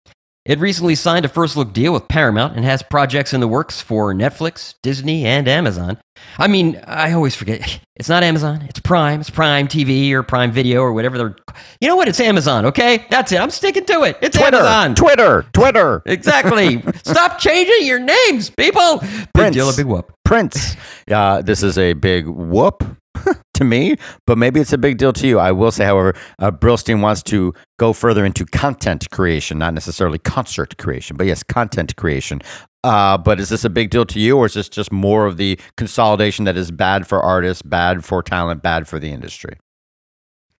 Speaker 1: It recently signed a first look deal with Paramount and has projects in the works for Netflix, Disney, and Amazon. I mean, I always forget. It's not Amazon, it's Prime. It's Prime TV or Prime Video or whatever they're. You know what? It's Amazon, okay? That's it. I'm sticking to it. It's
Speaker 2: Twitter,
Speaker 1: Amazon.
Speaker 2: Twitter, Twitter.
Speaker 1: Exactly. Stop changing your names, people. Big
Speaker 2: Prince.
Speaker 1: deal or big whoop.
Speaker 2: Prince. Uh, this is a big whoop to me, but maybe it's a big deal to you. I will say, however, uh, Brillstein wants to go further into content creation, not necessarily concert creation, but yes, content creation. Uh, but is this a big deal to you, or is this just more of the consolidation that is bad for artists, bad for talent, bad for the industry?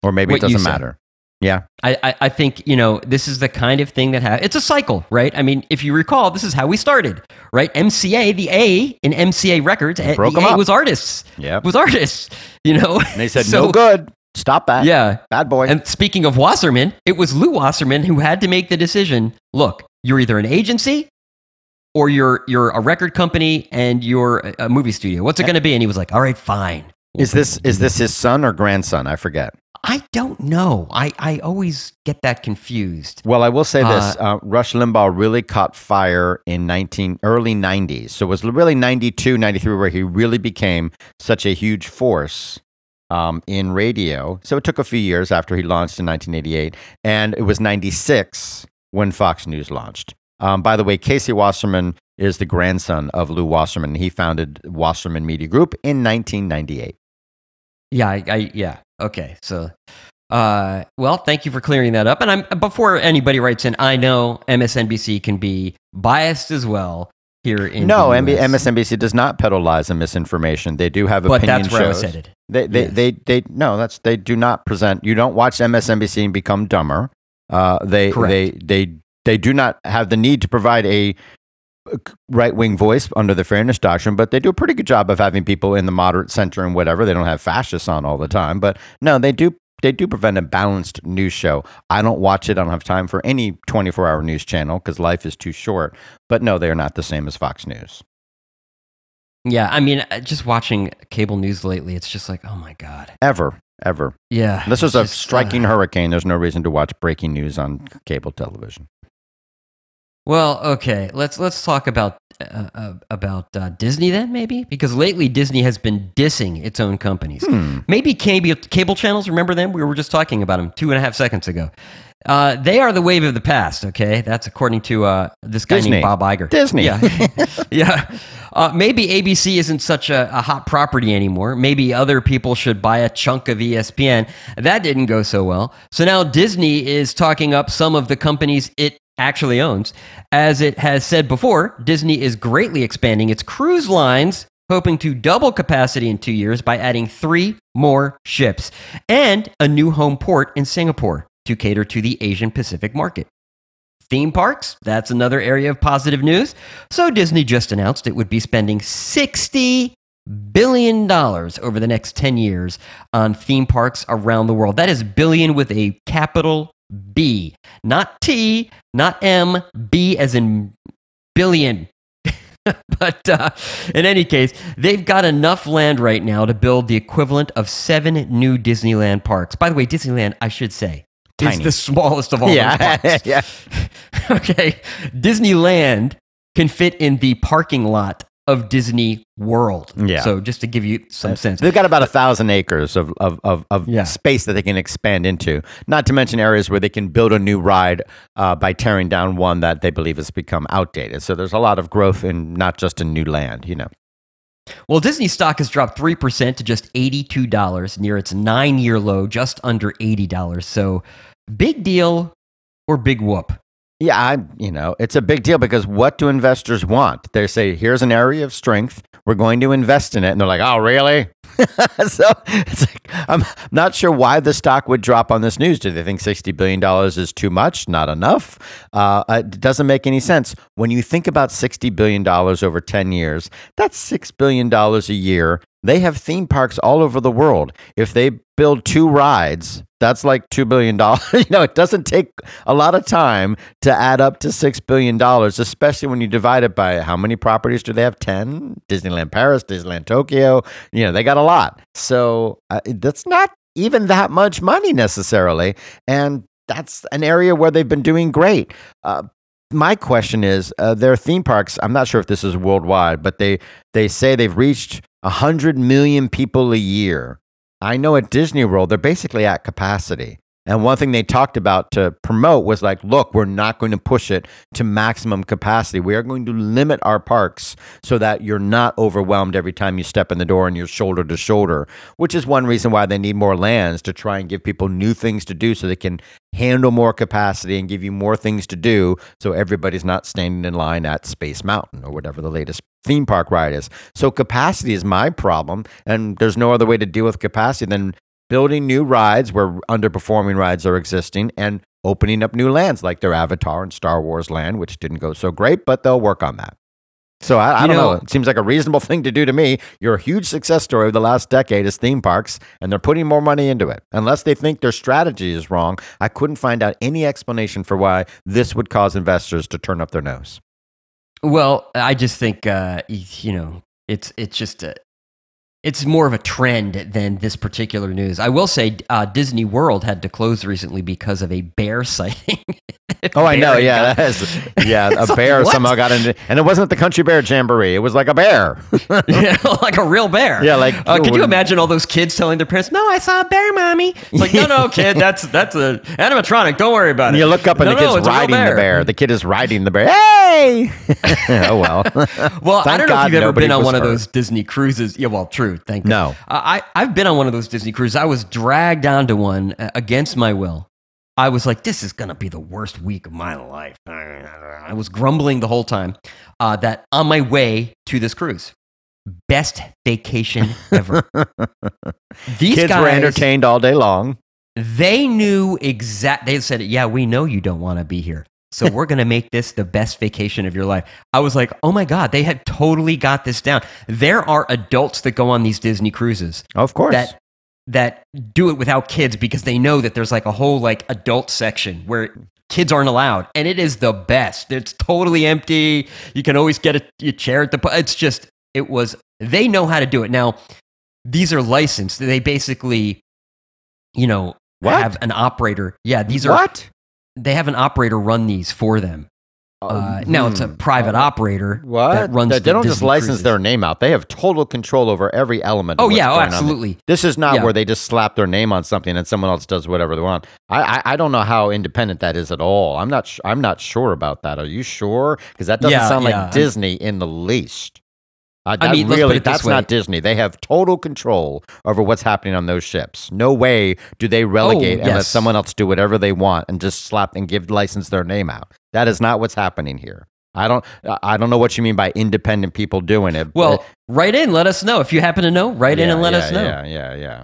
Speaker 2: Or maybe
Speaker 1: What
Speaker 2: it doesn't matter. Yeah.
Speaker 1: I, I, I think, you know, this is the kind of thing that ha- it's a cycle, right? I mean, if you recall, this is how we started, right? MCA, the A in MCA Records, eh,
Speaker 2: broke
Speaker 1: the A
Speaker 2: up.
Speaker 1: was artists.
Speaker 2: Yeah.
Speaker 1: Was artists, you know?
Speaker 2: And they said,
Speaker 1: So-
Speaker 2: no good. Stop that.
Speaker 1: Yeah.
Speaker 2: Bad boy.
Speaker 1: And speaking of Wasserman, it was Lew Wasserman who had to make the decision look, you're either an agency or you're, you're a record company and you're a- a movie studio. What's it going to be? And he was like, all right, fine.
Speaker 2: is this is this his son or grandson? I forget.
Speaker 1: I don't know. I, I always get that confused.
Speaker 2: Well, I will say this: uh, Rush Limbaugh really caught fire in nineteen early '90s. So it was really 92, 93 where he really became such a huge force um, in radio. So it took a few years after he launched in 1988, and it was '96 when Fox News launched. Um, by the way, Casey Wasserman is the grandson of Lew Wasserman. He founded Wasserman Media Group in 1998.
Speaker 1: Yeah, I, I yeah. Okay, so uh, well, thank you for clearing that up. And I'm before anybody writes in, I know MSNBC can be biased as well here in
Speaker 2: no, MB, MSNBC does not peddle lies and misinformation. They do have
Speaker 1: But
Speaker 2: opinion
Speaker 1: that's where I was
Speaker 2: shows.
Speaker 1: headed.
Speaker 2: They, they,
Speaker 1: Yes.
Speaker 2: they, they, no, that's they do not present. You don't watch MSNBC and become dumber. Uh, they,
Speaker 1: Correct.
Speaker 2: they, they, they do not have the need to provide a right wing voice under the fairness doctrine, but they do a pretty good job of having people in the moderate center and whatever. They don't have fascists on all the time, but no, they do. They do prevent a balanced news show. I don't watch it. I don't have time for any 24 hour news channel because life is too short. But no, they are not the same as Fox News.
Speaker 1: Yeah, I mean, uh, just watching cable news lately, it's just like, oh my god.
Speaker 2: Ever, ever.
Speaker 1: Yeah,
Speaker 2: This is a
Speaker 1: just,
Speaker 2: striking
Speaker 1: uh,
Speaker 2: hurricane. There's no reason to watch breaking news on cable television.
Speaker 1: Well, okay, let's let's talk about uh, uh, about uh, Disney then, maybe because lately Disney has been dissing its own companies.
Speaker 2: Hmm.
Speaker 1: Maybe cable cable channels. Remember them? We were just talking about them two and a half seconds ago. Uh, they are the wave of the past. Okay, that's according to uh, this guy
Speaker 2: Disney.
Speaker 1: named Bob Iger.
Speaker 2: Disney.
Speaker 1: Yeah, yeah. Uh, maybe ABC isn't such a, a hot property anymore. Maybe other people should buy a chunk of ESPN. That didn't go so well. So now Disney is talking up some of the companies it actually owns. As it has said before, Disney is greatly expanding its cruise lines, hoping to double capacity in two years by adding three more ships and a new home port in Singapore to cater to the Asian Pacific market. Theme parks, that's another area of positive news. So Disney just announced it would be spending 60 billion dollars over the next 10 years on theme parks around the world. That is billion with a capital B, not T, not M, B as in billion. but uh, in any case, they've got enough land right now to build the equivalent of seven new Disneyland parks. By the way, Disneyland, I should say, is the smallest of all
Speaker 2: Yeah, yeah.
Speaker 1: okay. Disneyland can fit in the parking lot of Disney World.
Speaker 2: Yeah.
Speaker 1: So just to give you some sense.
Speaker 2: They've got about a thousand acres of, of, of, of
Speaker 1: Yeah.
Speaker 2: space that they can expand into, not to mention areas where they can build a new ride uh, by tearing down one that they believe has become outdated. So there's a lot of growth in not just in new land, you know.
Speaker 1: Well, Disney stock has dropped 3% to just $82 near its nine year low, just under $80. So big deal or big whoop.
Speaker 2: Yeah, I, you know, it's a big deal because what do investors want? They say, here's an area of strength. We're going to invest in it. And they're like, oh, really? so it's like, I'm not sure why the stock would drop on this news. Do they think $60 billion is too much? Not enough? Uh, it doesn't make any sense. When you think about $60 billion over 10 years, that's $6 billion a year. They have theme parks all over the world. If they build two rides, that's like $2 billion. you know, it doesn't take a lot of time to add up to $6 billion, especially when you divide it by how many properties do they have? 10? Disneyland Paris, Disneyland Tokyo. You know, they got a lot. So uh, that's not even that much money necessarily. And that's an area where they've been doing great. Uh, my question is uh, their theme parks i'm not sure if this is worldwide but they they say they've reached 100 million people a year. I know at disney world they're basically at capacity and one thing they talked about to promote was like look we're not going to push it to maximum capacity we are going to limit our parks so that you're not overwhelmed every time you step in the door and you're shoulder to shoulder which is one reason why they need more lands to try and give people new things to do so they can handle more capacity and give you more things to do so everybody's not standing in line at Space Mountain or whatever the latest theme park ride is. So capacity is my problem and there's no other way to deal with capacity than building new rides where underperforming rides are existing and opening up new lands like their Avatar and Star Wars land which didn't go so great but they'll work on that. So I, I don't know.
Speaker 1: know-
Speaker 2: It seems like a reasonable thing to do to me. You're a huge success story of the last decade is theme parks, and they're putting more money into it. Unless they think their strategy is wrong, I couldn't find out any explanation for why this would cause investors to turn up their nose.
Speaker 1: Well, I just think, uh, you know, it's, it's just a, it's more of a trend than this particular news. I will say uh, Disney World had to close recently because of a bear sighting
Speaker 2: Oh, I know. Yeah, that is, yeah. A bear
Speaker 1: what?
Speaker 2: somehow got into, and it wasn't the country bear jamboree. It was like a bear.
Speaker 1: Yeah, like a real bear.
Speaker 2: Yeah, like,
Speaker 1: Uh,
Speaker 2: you
Speaker 1: could you imagine all those kids telling their parents, "No, I saw a bear, mommy." It's like, no, no, kid, that's that's a animatronic. Don't worry about
Speaker 2: And
Speaker 1: it.
Speaker 2: you look up and
Speaker 1: No,
Speaker 2: the
Speaker 1: no,
Speaker 2: kid's
Speaker 1: real
Speaker 2: riding the bear. The kid is riding the bear. Hey! oh well.
Speaker 1: Well, I don't know
Speaker 2: God
Speaker 1: if you've ever been on one of those Disney cruises. Yeah, well, true. Thank you.
Speaker 2: No.
Speaker 1: I I've been on one of those Disney cruises. I was dragged onto one uh, against my will. I was like, "This is gonna be the worst week of my life." I was grumbling the whole time. Uh, that on my way to this cruise, best vacation ever. These
Speaker 2: Kids
Speaker 1: guys,
Speaker 2: were entertained all day long.
Speaker 1: They knew exact. They said, "Yeah, we know you don't want to be here, so we're gonna make this the best vacation of your life." I was like, "Oh my god!" They had totally got this down. There are adults that go on these Disney cruises
Speaker 2: Of course.
Speaker 1: that that do it without kids because they know that there's like a whole like adult section where kids aren't allowed, and it is the best. It's totally empty. You can always get a, a chair at the. It's just it was. They know how to do it now. These are licensed. They basically, you know,
Speaker 2: What?
Speaker 1: have an operator. Yeah, these are
Speaker 2: what?
Speaker 1: they have an operator run these for them. Uh, now it's a
Speaker 2: Hmm.
Speaker 1: private operator
Speaker 2: What?
Speaker 1: that runs.
Speaker 2: They,
Speaker 1: the
Speaker 2: they don't just
Speaker 1: Disney
Speaker 2: license
Speaker 1: cruises.
Speaker 2: their name out. They have total control over every element. Of
Speaker 1: Oh yeah, oh absolutely.
Speaker 2: This is not
Speaker 1: Yeah.
Speaker 2: where they just slap their name on something and someone else does whatever they want. I I, I don't know how independent that is at all. I'm not sh- I'm not sure about that. Are you sure? Because that doesn't
Speaker 1: Yeah,
Speaker 2: sound like
Speaker 1: yeah.
Speaker 2: Disney in the least. Uh, that
Speaker 1: mean, let's put
Speaker 2: really, that's not Disney. They have total control over what's happening on those ships. No way do they relegate and let
Speaker 1: Oh,
Speaker 2: someone else do whatever they want and just slap and give license their name out. That is not what's happening here. I don't I don't know what you mean by independent people doing it.
Speaker 1: Well, write in. Let us know if you happen to know. Write in and let
Speaker 2: yeah,
Speaker 1: us know.
Speaker 2: Yeah, yeah, yeah.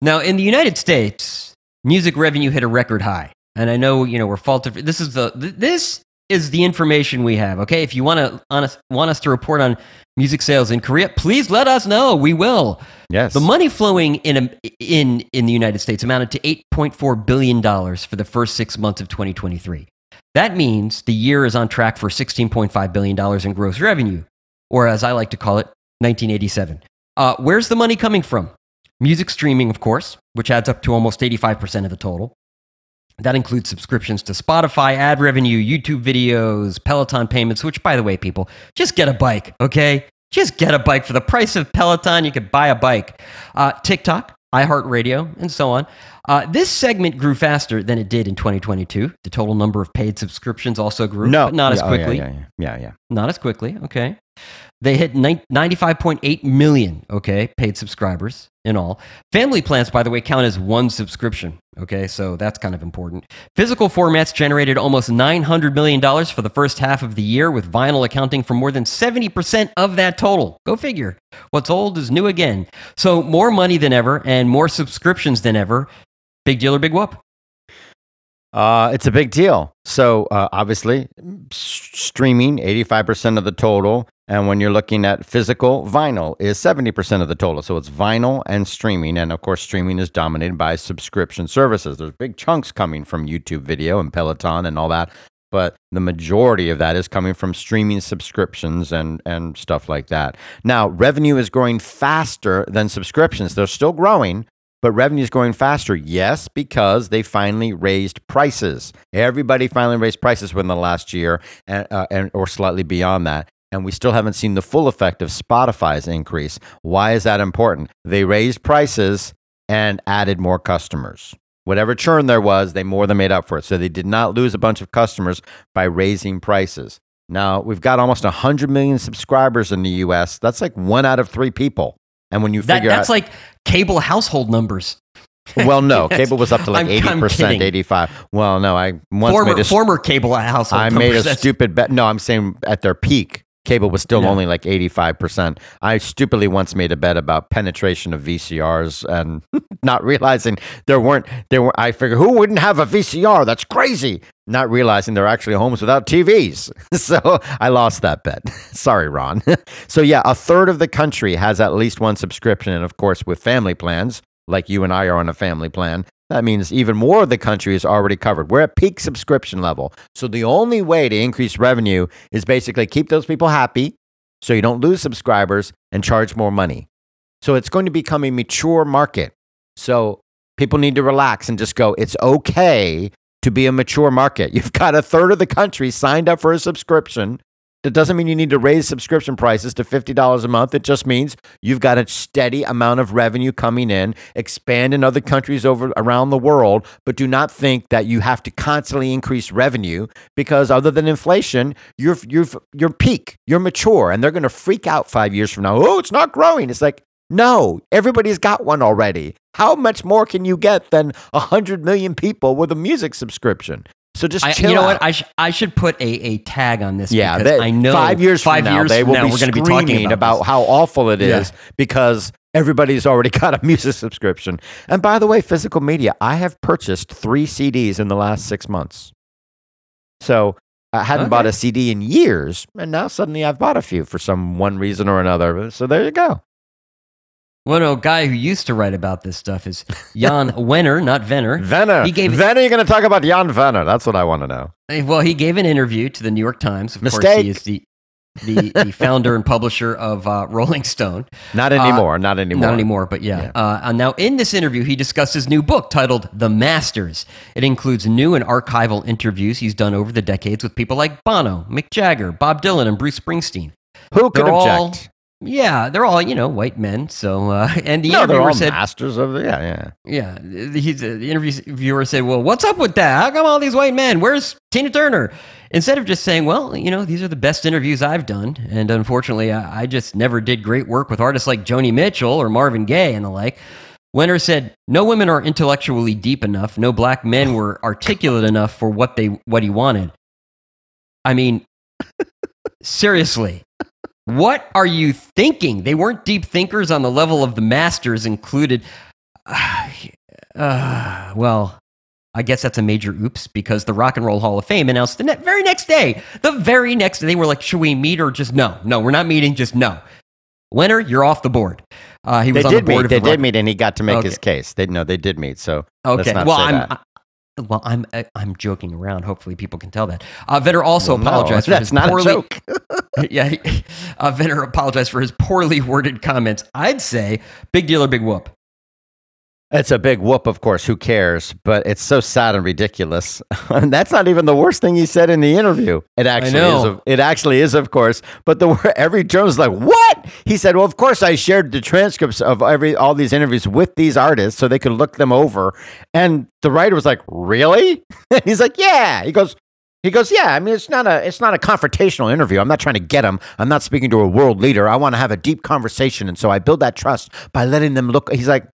Speaker 1: Now, in the United States, music revenue hit a record high, and I know you know we're faulted. For, this is the this is the information we have. Okay, if you want to want us to report on music sales in Korea, please let us know. We will.
Speaker 2: Yes.
Speaker 1: The money flowing in a, in in the United States amounted to 8.4 billion dollars for the first 6 months of 2023. That means the year is on track for 16.5 billion dollars in gross revenue, or as I like to call it, 1987. Uh, where's the money coming from? Music streaming, of course, which adds up to almost 85% of the total. That includes subscriptions to Spotify, ad revenue, YouTube videos, Peloton payments, which, by the way, people, just get a bike, okay? Just get a bike. For the price of Peloton, you could buy a bike. Uh, TikTok, iHeartRadio, and so on. Uh, this segment grew faster than it did in 2022. The total number of paid subscriptions also grew,
Speaker 2: no,
Speaker 1: but not as
Speaker 2: Yeah, oh, yeah,
Speaker 1: quickly.
Speaker 2: Yeah, yeah, yeah, yeah.
Speaker 1: Not as quickly, okay. They hit 95.8 million, okay, paid subscribers in all. Family plans, by the way, count as one subscription, okay, so that's kind of important. Physical formats generated almost $900 million for the first half of the year, with vinyl accounting for more than 70% of that total. Go figure. What's old is new again. So more money than ever and more subscriptions than ever. Big deal or big whoop?
Speaker 2: Uh, it's a big deal. So uh, obviously, streaming eighty five percent of the total, and when you're looking at physical, vinyl is seventy percent of the total. So it's vinyl and streaming, and of course, streaming is dominated by subscription services. There's big chunks coming from YouTube video and Peloton and all that, but the majority of that is coming from streaming subscriptions and and stuff like that. Now, revenue is growing faster than subscriptions. They're still growing, but revenue is growing faster. Yes, because they finally raised prices. Everybody finally raised prices within the last year, and, uh, and or slightly beyond that. And we still haven't seen the full effect of Spotify's increase. Why is that important? They raised prices and added more customers. Whatever churn there was, they more than made up for it. So they did not lose a bunch of customers by raising prices. Now, we've got almost 100 million subscribers in the US. That's like one out of three people. And when you
Speaker 1: That,
Speaker 2: figure
Speaker 1: that's
Speaker 2: out,
Speaker 1: like cable household numbers.
Speaker 2: well, no,
Speaker 1: Yes.
Speaker 2: cable was up to like eighty percent, eighty-five. Well, no, I once
Speaker 1: Former,
Speaker 2: made a,
Speaker 1: former cable household
Speaker 2: I made a stupid bet. No, I'm saying at their peak, cable was still
Speaker 1: Yeah.
Speaker 2: only like eighty-five percent. I stupidly once made a bet about penetration of VCRs and not realizing there weren't there were. I figure who wouldn't have a VCR? That's crazy. Not realizing there are actually homes without TVs. So I lost that bet. Sorry, Ron. so yeah, a third of the country has at least one subscription, and of course, with family plans, like you and I are on a family plan, that means even more of the country is already covered. We're at peak subscription level. So the only way to increase revenue is basically keep those people happy so you don't lose subscribers and charge more money. So it's going to become a mature market. So people need to relax and just go, it's okay to be a mature market. You've got a third of the country signed up for a subscription. That doesn't mean you need to raise subscription prices to $50 a month. It just means you've got a steady amount of revenue coming in, expand in other countries over around the world, but do not think that you have to constantly increase revenue because other than inflation, you're you're you're peak, you're mature, and they're going to freak out 5 years from now. Oh, it's not growing. It's like no, everybody's got one already. How much more can you get than 100 million people with a music subscription? So just
Speaker 1: I,
Speaker 2: chill
Speaker 1: you know
Speaker 2: out.
Speaker 1: what? I, sh- I should put a, a tag on this.
Speaker 2: Yeah,
Speaker 1: because
Speaker 2: they-
Speaker 1: I know
Speaker 2: five years
Speaker 1: five
Speaker 2: from now
Speaker 1: years
Speaker 2: they will
Speaker 1: now
Speaker 2: be
Speaker 1: we're going to be talking
Speaker 2: about,
Speaker 1: this.
Speaker 2: how awful it is Yeah. because everybody's already got a music subscription. And by the way, physical media, I have purchased three CDs in the last six months. So I hadn't bought a CD in years, and now suddenly I've bought a few for some one reason or another. So there you go.
Speaker 1: Well, no, guy who used to write about this stuff is Jan Wenner, not Venner.
Speaker 2: Venner.
Speaker 1: He gave-
Speaker 2: Venner, you're going to talk about Jan Venner. That's what I want to know.
Speaker 1: Well, he gave an interview to the New York Times. Of course,
Speaker 2: Mistake.
Speaker 1: he is the the, the founder and publisher of uh, Rolling Stone.
Speaker 2: Not anymore. not anymore.
Speaker 1: Not anymore, but yeah.
Speaker 2: Yeah.
Speaker 1: Uh, now, in this interview, he discussed his new book titled The Masters. It includes new and archival interviews he's done over the decades with people like Bono, Mick Jagger, Bob Dylan, and Bruce Springsteen.
Speaker 2: Who could
Speaker 1: They're
Speaker 2: object?
Speaker 1: Yeah, they're all you know white men. So, uh, and the
Speaker 2: no, they're
Speaker 1: interviewer
Speaker 2: all
Speaker 1: said,
Speaker 2: masters of the, yeah, yeah.
Speaker 1: Yeah, he's, the interviewer said, "Well, what's up with that? How come all these white men? Where's Tina Turner?" Instead of just saying, "Well, you know, these are the best interviews I've done," and unfortunately, I, I just never did great work with artists like Joni Mitchell or Marvin Gaye and the like. Winter said, "No women are intellectually deep enough. No black men were articulate enough for what they what he wanted." I mean, seriously. What are you thinking? They weren't deep thinkers on the level of the masters included. Uh, well, I guess that's a major oops because the Rock and Roll Hall of Fame announced the ne- very next day, the very next day, they were like, should we meet or just no? No, we're not meeting, just no. Winner, you're off the board. Uh, he
Speaker 2: They
Speaker 1: was on
Speaker 2: did
Speaker 1: the board
Speaker 2: meet.
Speaker 1: of
Speaker 2: They
Speaker 1: the
Speaker 2: did meet, and he got to make his case. They no, they did meet. So
Speaker 1: Okay. well, I'm. I, well, I'm uh, I'm joking around. Hopefully, people can tell that. Uh, Vetter also
Speaker 2: Well, no,
Speaker 1: apologized for
Speaker 2: that's
Speaker 1: his
Speaker 2: not
Speaker 1: poorly.
Speaker 2: a joke.
Speaker 1: yeah, uh, Vetter apologized for his poorly worded comments. I'd say big deal or big whoop.
Speaker 2: It's a big whoop, of course. Who cares? But it's so sad and ridiculous. and that's not even the worst thing he said in the interview. It actually is. Of, it actually is, of course. But the every journalist is like, "What?" He said, "Well, of course, I shared the transcripts of every all these interviews with these artists so they could look them over." And the writer was like, "Really?" He's like, "Yeah." He goes. He goes, yeah. I mean, it's not a, it's not a confrontational interview. I'm not trying to get him. I'm not speaking to a world leader. I want to have a deep conversation, and so I build that trust by letting them look. He's like,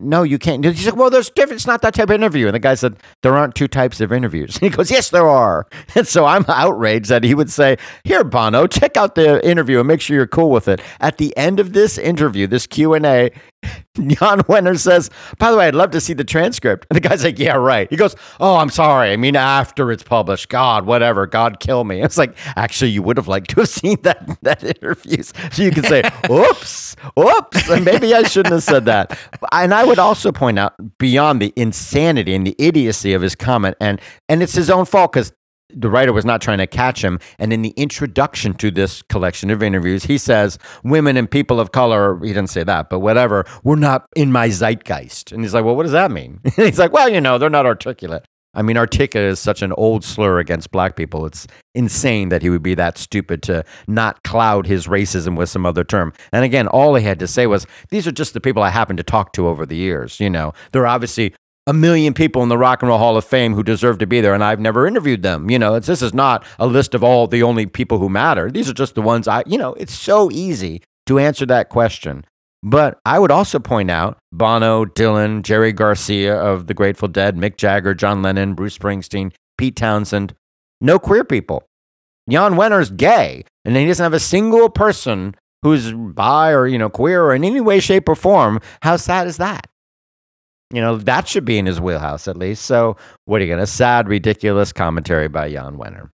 Speaker 2: no, you can't. He's like, well, there's different. It's not that type of interview. And the guy said, there aren't two types of interviews. he goes, yes, there are. And so I'm outraged that he would say, here, Bono, check out the interview and make sure you're cool with it. At the end of this interview, this Q and A, Jan Wenner says, by the way, I'd love to see the transcript. And the guy's like, yeah, right. He goes, oh, I'm sorry. I mean, after it's published, God, whatever, God kill me. It's like, actually, you would have liked to have seen that that interview, so you can say, oops, oops, and maybe I shouldn't have said that. And I would also point out beyond the insanity and the idiocy of his comment, and and it's his own fault because the writer was not trying to catch him. And in the introduction to this collection of interviews, he says, Women and people of color, he didn't say that, but whatever, were not in my zeitgeist. And he's like, Well, what does that mean? he's like, Well, you know, they're not articulate. I mean, articulate is such an old slur against black people. It's insane that he would be that stupid to not cloud his racism with some other term. And again, all he had to say was, These are just the people I happen to talk to over the years. You know, they're obviously a million people in the Rock and Roll Hall of Fame who deserve to be there, and I've never interviewed them. You know, this is not a list of all the only people who matter. These are just the ones I, you know, it's so easy to answer that question. But I would also point out Bono, Dylan, Jerry Garcia of the Grateful Dead, Mick Jagger, John Lennon, Bruce Springsteen, Pete Townshend, no queer people. Jan Wenner's gay, and he doesn't have a single person who's bi or, you know, queer or in any way, shape, or form. How sad is that? You know, that should be in his wheelhouse at least. So, what are you going to? Sad, ridiculous commentary by Jan Wenner.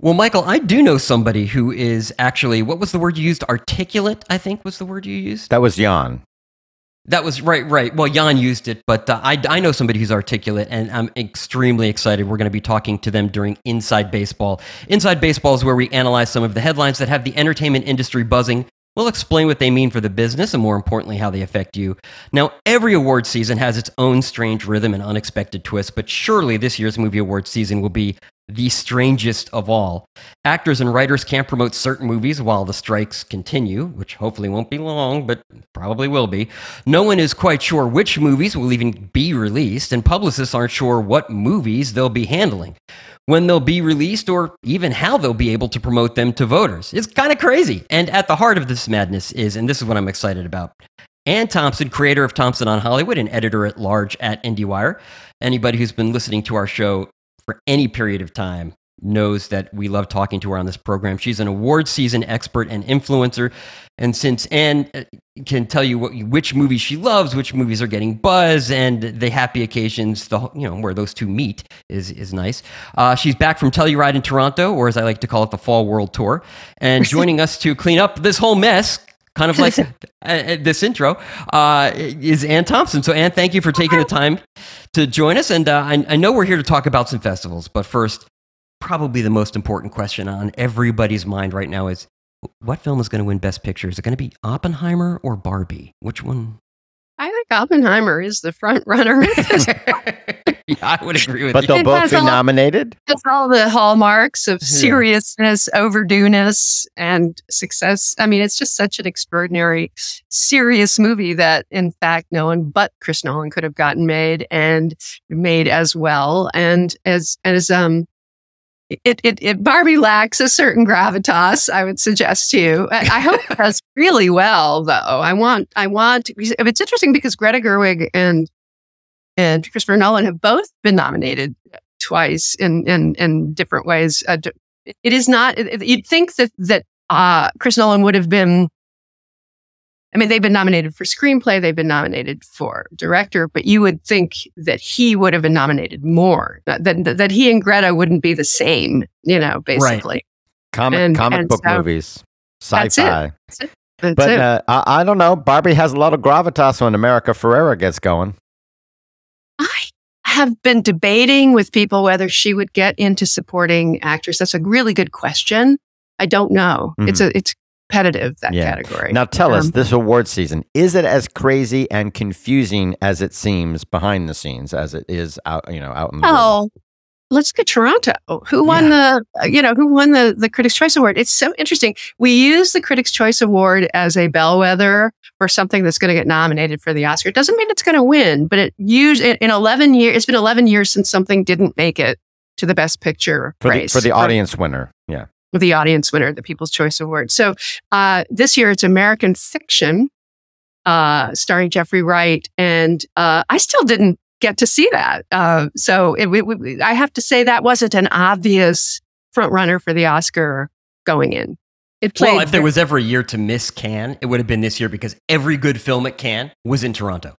Speaker 1: Well, Michael, I do know somebody who is actually, what was the word you used? Articulate, I think was the word you used.
Speaker 2: That was Jan.
Speaker 1: That was right, right. Well, Jan used it, but uh, I, I know somebody who's articulate, and I'm extremely excited. We're going to be talking to them during Inside Baseball. Inside Baseball is where we analyze some of the headlines that have the entertainment industry buzzing. We'll explain what they mean for the business and, more importantly, how they affect you. Now, every award season has its own strange rhythm and unexpected twists, but surely this year's movie award season will be the strangest of all. Actors and writers can't promote certain movies while the strikes continue, which hopefully won't be long, but probably will be. No one is quite sure which movies will even be released, and publicists aren't sure what movies they'll be handling, when they'll be released, or even how they'll be able to promote them to voters. It's kind of crazy. And at the heart of this madness is, and this is what I'm excited about. Anne Thompson, creator of Thompson on Hollywood and editor at large at IndieWire. Anybody who's been listening to our show for any period of time knows that we love talking to her on this program. She's an award season expert and influencer. And since Anne uh, can tell you what, which movies she loves, which movies are getting buzz, and the happy occasions, the you know where those two meet is is nice. Uh, she's back from Telluride in Toronto, or as I like to call it, the Fall World Tour, and joining us to clean up this whole mess. Kind of like uh, uh, this intro uh, is Anne Thompson. So, Anne, thank you for taking the time to join us. And uh, I, I know we're here to talk about some festivals, but first, probably the most important question on everybody's mind right now is what film is going to win Best Picture? Is it going to be Oppenheimer or Barbie? Which one?
Speaker 3: I think Oppenheimer is the front runner.
Speaker 1: yeah, I would agree with
Speaker 2: but
Speaker 1: you.
Speaker 2: But they'll
Speaker 3: It
Speaker 2: both be
Speaker 3: all-
Speaker 2: nominated.
Speaker 3: It's all the hallmarks of
Speaker 1: Yeah.
Speaker 3: seriousness, overdoeness, and success. I mean, it's just such an extraordinary, serious movie that, in fact, no one but Chris Nolan could have gotten made and made as well. And as as um, it it, it Barbie lacks a certain gravitas. I would suggest to you. I, I hope it does really well, though. I want I want. It's interesting because Greta Gerwig and and Christopher Nolan have both been nominated twice in in in different ways. Uh, it is not. it- it- You'd think that that uh, Chris Nolan would have been. I mean, they've been nominated for screenplay. They've been nominated for director, but you would think that he would have been nominated more. That that, that he and Greta wouldn't be the same. You know, basically.
Speaker 2: Comic
Speaker 3: And-
Speaker 2: comic
Speaker 3: and
Speaker 2: book
Speaker 3: so-
Speaker 2: movies,
Speaker 3: That's it.
Speaker 2: sci-fi.
Speaker 3: That's
Speaker 2: But
Speaker 3: it.
Speaker 2: uh, I, I don't know. Barbie has a lot of gravitas when America Ferrera gets going.
Speaker 3: I have been debating with people whether she would get into supporting actress. That's a really good question. I don't know. It's a it's competitive that.
Speaker 2: Yeah.
Speaker 3: category.
Speaker 2: Now tell us,
Speaker 3: Um,
Speaker 2: this award season is it as crazy and confusing as it seems behind the scenes as it is out? You know, out in the world?
Speaker 3: Oh, let's get Toronto. Who won the uh, you know who won the the Critics' Choice Award? It's so interesting. We use the Critics' Choice Award as a bellwether for something that's going to get nominated for the Oscar. It doesn't mean it's going to win, but it used in eleven years. It's been eleven years since something didn't make it to the Best Picture
Speaker 2: for the, for the audience winner. Yeah.
Speaker 3: The audience winner, the People's Choice Award. So uh, this year it's American Fiction, uh, starring Jeffrey Wright, and uh, I still didn't get to see that. Uh, so it, we, we, I have to say that wasn't an obvious front runner for the Oscar going in. It played.
Speaker 1: Well, if there was ever a year to miss Cannes, it would have been this year because every good film at Cannes was in Toronto.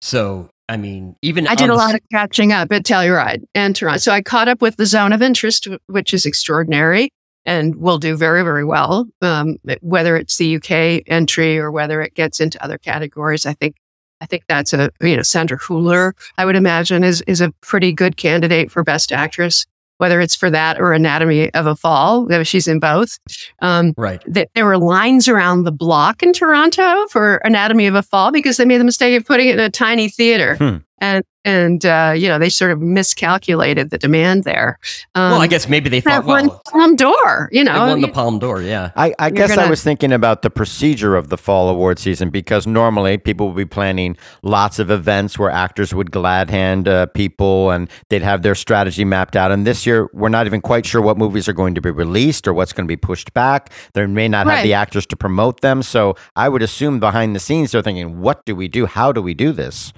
Speaker 1: So, I mean, even
Speaker 3: I did a lot of catching up at Telluride and Toronto. So I caught up with the Zone of Interest, which is extraordinary and will do very, very well. Um, whether it's the UK entry or whether it gets into other categories, I think. I think that's a you know Sandra Hüller. I would imagine is is a pretty good candidate for Best Actress. Whether it's for that or Anatomy of a Fall, she's in both. Um,
Speaker 1: right.
Speaker 3: that there were lines around the block in Toronto for Anatomy of a Fall because they made the mistake of putting it in a tiny theater,
Speaker 2: Hmm.
Speaker 3: And and uh, you know they sort of miscalculated the demand there. Um,
Speaker 1: well, I guess maybe they thought,
Speaker 3: won
Speaker 1: well,
Speaker 3: Palme d'Or. You
Speaker 1: they
Speaker 3: know,
Speaker 1: won the Palme d'Or. yeah.
Speaker 2: I, I guess I
Speaker 3: gonna-
Speaker 2: was thinking about the procedure of the fall award season because normally people would be planning lots of events where actors would glad hand uh, people and they'd have their strategy mapped out. And this year, we're not even quite sure what movies are going to be released or what's going to be pushed back. They may not have the actors to promote them. So I would assume behind the scenes, they're thinking, what do we do? How do we do this?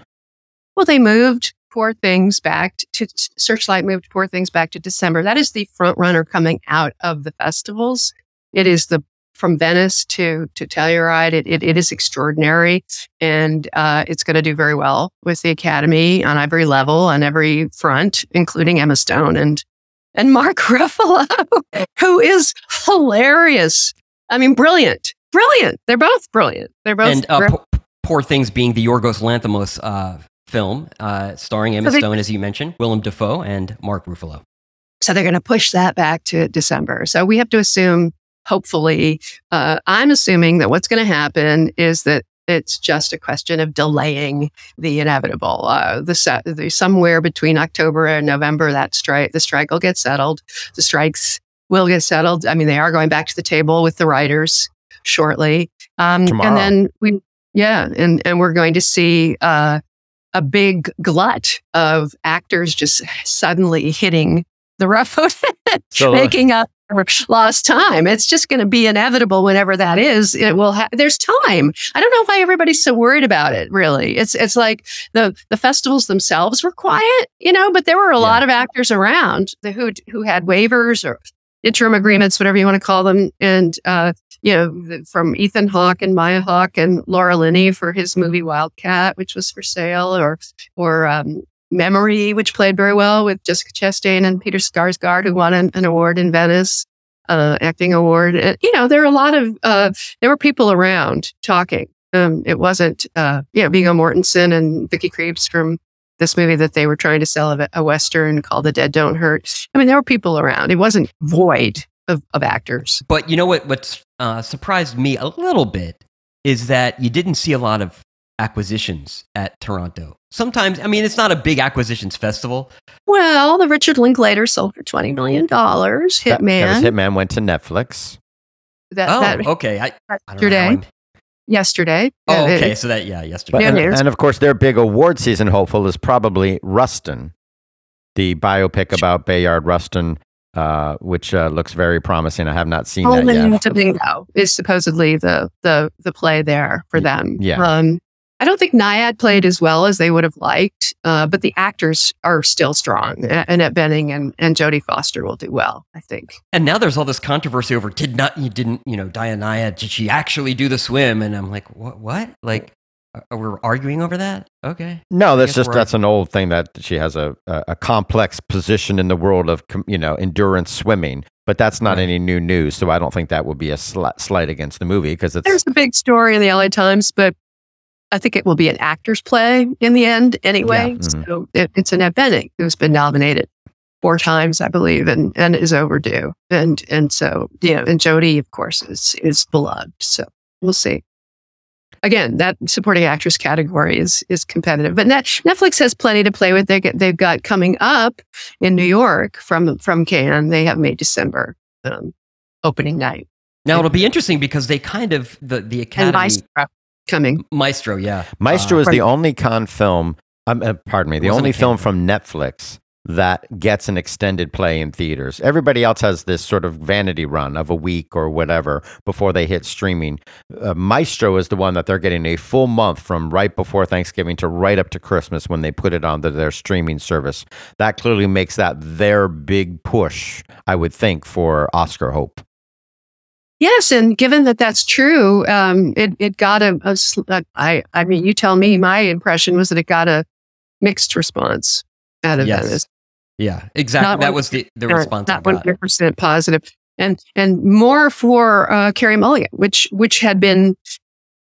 Speaker 3: Well, they moved Poor Things back to Searchlight moved Poor Things back to December. That is the front runner coming out of the festivals. It is the from Venice to to Telluride. It it, it is extraordinary, and uh, it's going to do very well with the Academy on every level, on every front, including Emma Stone and and Mark Ruffalo, who is hilarious. I mean, brilliant, brilliant. They're both brilliant. They're both.
Speaker 1: and uh,
Speaker 3: bri-
Speaker 1: Poor, Poor Things being the Yorgos Lanthimos uh, film, uh, starring Emma
Speaker 3: So they-
Speaker 1: Stone, as you mentioned, Willem Dafoe, and Mark Ruffalo.
Speaker 3: So they're going to push that back to December. So we have to assume, hopefully, uh, I'm assuming that what's going to happen is that it's just a question of delaying the inevitable. Uh, the, the somewhere between October and November, that strike, the strike will get settled. The strikes will get settled. I mean, they are going back to the table with the writers shortly. Um,
Speaker 2: Tomorrow.
Speaker 3: and then we, yeah, and and we're going to see uh, a big glut of actors just suddenly hitting the road,
Speaker 2: So-
Speaker 3: making up lost time. It's just going to be inevitable whenever that is. It will. Ha- there's time. I don't know why everybody's so worried about it. Really, it's it's like the the festivals themselves were quiet, you know, but there were a
Speaker 2: Yeah.
Speaker 3: lot of actors around the, who who had waivers or interim agreements, whatever you want to call them, and uh, you know, from Ethan Hawke and Maya Hawke and Laura Linney for his movie Wildcat, which was for sale, or or um, Memory, which played very well with Jessica Chastain and Peter Skarsgård, who won an, an award in Venice, uh, acting award. And, you know, there are a lot of uh, there were people around talking. Um, it wasn't, uh, you know, Viggo Mortensen and Vicky Krieps from this movie that they were trying to sell a, a western called The Dead Don't Hurt. I mean, there were people around. It wasn't void of, of actors.
Speaker 1: But you know what? What uh, surprised me a little bit is that you didn't see a lot of acquisitions at Toronto. Sometimes, I mean, it's not a big acquisitions festival.
Speaker 3: Well, the Richard Linklater sold for twenty million dollars. Hitman.
Speaker 2: That, was Hitman went to Netflix.
Speaker 3: That,
Speaker 1: Oh,
Speaker 3: that
Speaker 1: okay. I, I don't know how
Speaker 3: yesterday.
Speaker 1: Oh, okay.
Speaker 3: it-
Speaker 1: So that yeah, yesterday.
Speaker 2: But, and, and of course, their big award season hopeful is probably Rustin, the biopic about Bayard Rustin, uh, which uh, looks very promising. I have not seen that
Speaker 3: Pullman
Speaker 2: yet.
Speaker 3: to Bingo is supposedly the the the play there for them.
Speaker 2: Yeah.
Speaker 3: Um, I don't think Nyad played as well as they would have liked, uh, but the actors are still strong. A- Annette Bening and, and Jodie Foster will do well, I think.
Speaker 1: And now there's all this controversy over did not you didn't you know Diana did she actually do the swim? And I'm like what what like we're arguing over that? Okay.
Speaker 2: No, that's just
Speaker 1: we're-
Speaker 2: that's an old thing that she has a, a, a complex position in the world of you know endurance swimming, but that's not
Speaker 1: Right.
Speaker 2: any new news. So I don't think that would be a sli- slight against the movie because it's
Speaker 3: There's a big story in the LA Times, but I think it will be an actor's play in the end anyway.
Speaker 2: mhm.
Speaker 3: So it, it's an Bening who's been nominated four times, I believe, and, and is overdue. And and so you know, and Jodie, of course, is is beloved. So we'll see. Again, that supporting actress category is is competitive, but Net, Netflix has plenty to play with. They get, they've got coming up in New York from from Cannes. They have May December um, opening night
Speaker 1: Now it'll be interesting because they kind of the the Academy
Speaker 3: coming.
Speaker 1: Maestro, yeah.
Speaker 2: Maestro
Speaker 1: Uh,
Speaker 2: is the only con film. Um, uh, pardon me, the only film from Netflix that gets an extended play in theaters. Everybody else has this sort of vanity run of a week or whatever before they hit streaming. Uh, Maestro is the one that they're getting a full month from right before Thanksgiving to right up to Christmas when they put it onto their streaming service. That clearly makes that their big push, I would think, for Oscar hope.
Speaker 3: Yes, and given that that's true, um, it it got a, a sl- uh, I I mean, you tell me. My impression was that it got a mixed response out of
Speaker 1: Yes.
Speaker 3: Venice.
Speaker 1: Yeah, exactly.
Speaker 3: Not
Speaker 1: that
Speaker 3: one-
Speaker 1: was the, the response.
Speaker 3: Not hundred percent positive, and and more for uh, Carey Mulligan, which which had been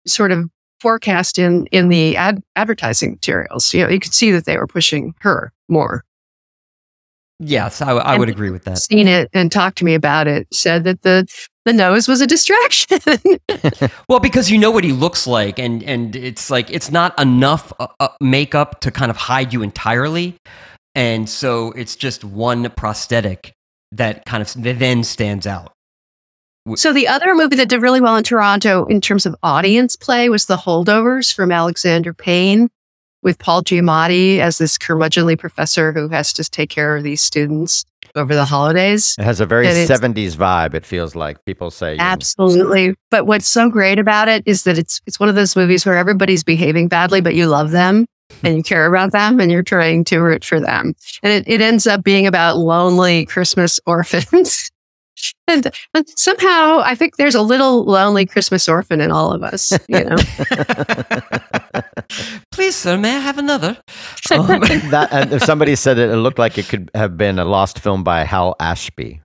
Speaker 3: sort of forecast in in the ad, advertising materials. You know, you could see that they were pushing her more.
Speaker 1: Yes, I, I would agree with that.
Speaker 3: Seen it and talked to me about it. Said that the the nose was a distraction.
Speaker 1: Well, because you know what he looks like, and and it's like it's not enough uh, uh, makeup to kind of hide you entirely, and so it's just one prosthetic that kind of then stands out.
Speaker 3: So the other movie that did really well in Toronto in terms of audience play was The Holdovers from Alexander Payne with Paul Giamatti as this curmudgeonly professor who has to take care of these students over the holidays.
Speaker 2: It has a very 70s vibe, it feels like. People say.
Speaker 3: Absolutely. But what's so great about it is that it's it's one of those movies where everybody's behaving badly, but you love them and you care about them and you're trying to root for them. And it, it ends up being about lonely Christmas orphans. And, and somehow I think there's a little lonely Christmas orphan in all of us, you know.
Speaker 1: Please, sir, may I have another? Um,
Speaker 2: that and somebody said it, it looked like it could have been a lost film by Hal Ashby.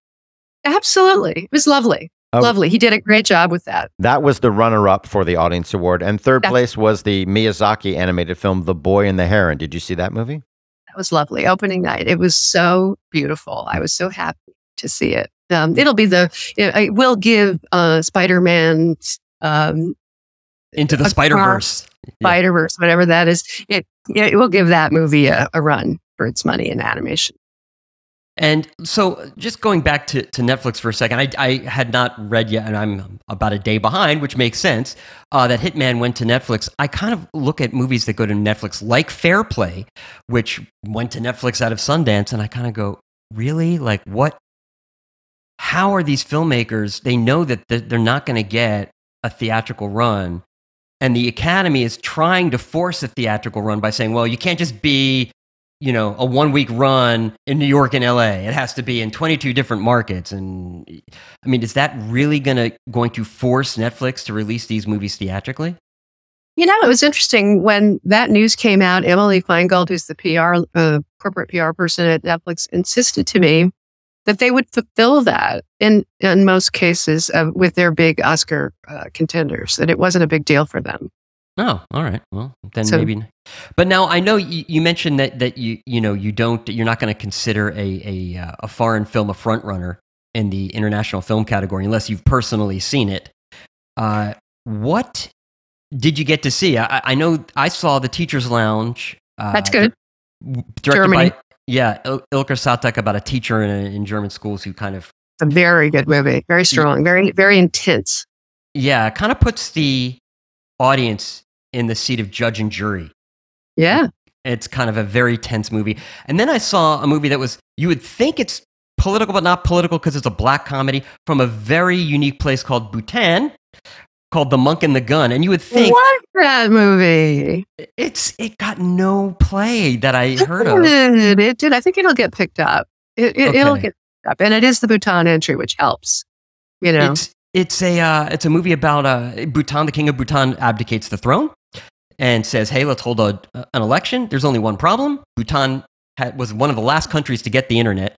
Speaker 3: Absolutely. It was lovely.
Speaker 2: Oh.
Speaker 3: Lovely. He did a great job with that.
Speaker 2: That was the runner-up for the audience award, and third
Speaker 3: That's-
Speaker 2: place was the Miyazaki animated film *The Boy and the Heron*. Did you see that movie?
Speaker 3: That was lovely. Opening night. It was so beautiful. I was so happy to see it. Um, it'll be the it will give uh, Spider-Man um,
Speaker 1: into the Spider Verse,
Speaker 3: Spider Verse, whatever that is. It it will give that movie a, a run for its money in animation.
Speaker 1: And so, just going back to, to Netflix for a second, I, I had not read yet, and I'm about a day behind, which makes sense. Uh, that Hitman went to Netflix. I kind of look at movies that go to Netflix, like Fair Play, which went to Netflix out of Sundance, and I kind of go, really? Like, what? How are these filmmakers? They know that they're not going to get a theatrical run, and the Academy is trying to force a theatrical run by saying, well, you can't just be you know a one week run in New York and LA. It has to be in 22 different markets and I mean is that really to going to force Netflix to release these movies theatrically?
Speaker 3: You know, it was interesting when that news came out. Emily Feingold, who's the PR uh, corporate PR person at Netflix, insisted to me that they would fulfill that in in most cases uh, with their big Oscar uh, contenders. That it wasn't a big deal for them.
Speaker 1: Oh, all right. Well, then so, maybe. But now I know you, you, mentioned that that you you know you don't you're not going to consider a a uh, a foreign film a front runner in the international film category unless you've personally seen it. Uh, what did you get to see? I, I know I saw the Teachers Lounge.
Speaker 3: Uh, That's good.
Speaker 1: Directed Germany. by yeah Il- Ilker Çatak about a teacher in, a, in German schools who kind of
Speaker 3: it's a very good movie, very strong, very very intense.
Speaker 1: Yeah, kind of puts the audience in the seat of judge and jury.
Speaker 3: Yeah.
Speaker 1: It's kind of a very tense movie. And then I saw a movie that was, you would think it's political, but not political because it's a black comedy from a very unique place called Bhutan called The Monk and the Gun. And you would think.
Speaker 3: What that movie?
Speaker 1: It's, it got no play that I heard of.
Speaker 3: It did. I think it'll get picked up. It, it, will get picked up. And it is the Bhutan entry, which helps. You know,
Speaker 1: it's, it's a uh, it's a movie about uh, Bhutan. The king of Bhutan abdicates the throne, and says, "Hey, let's hold a, an election." There's only one problem: Bhutan had, was one of the last countries to get the internet,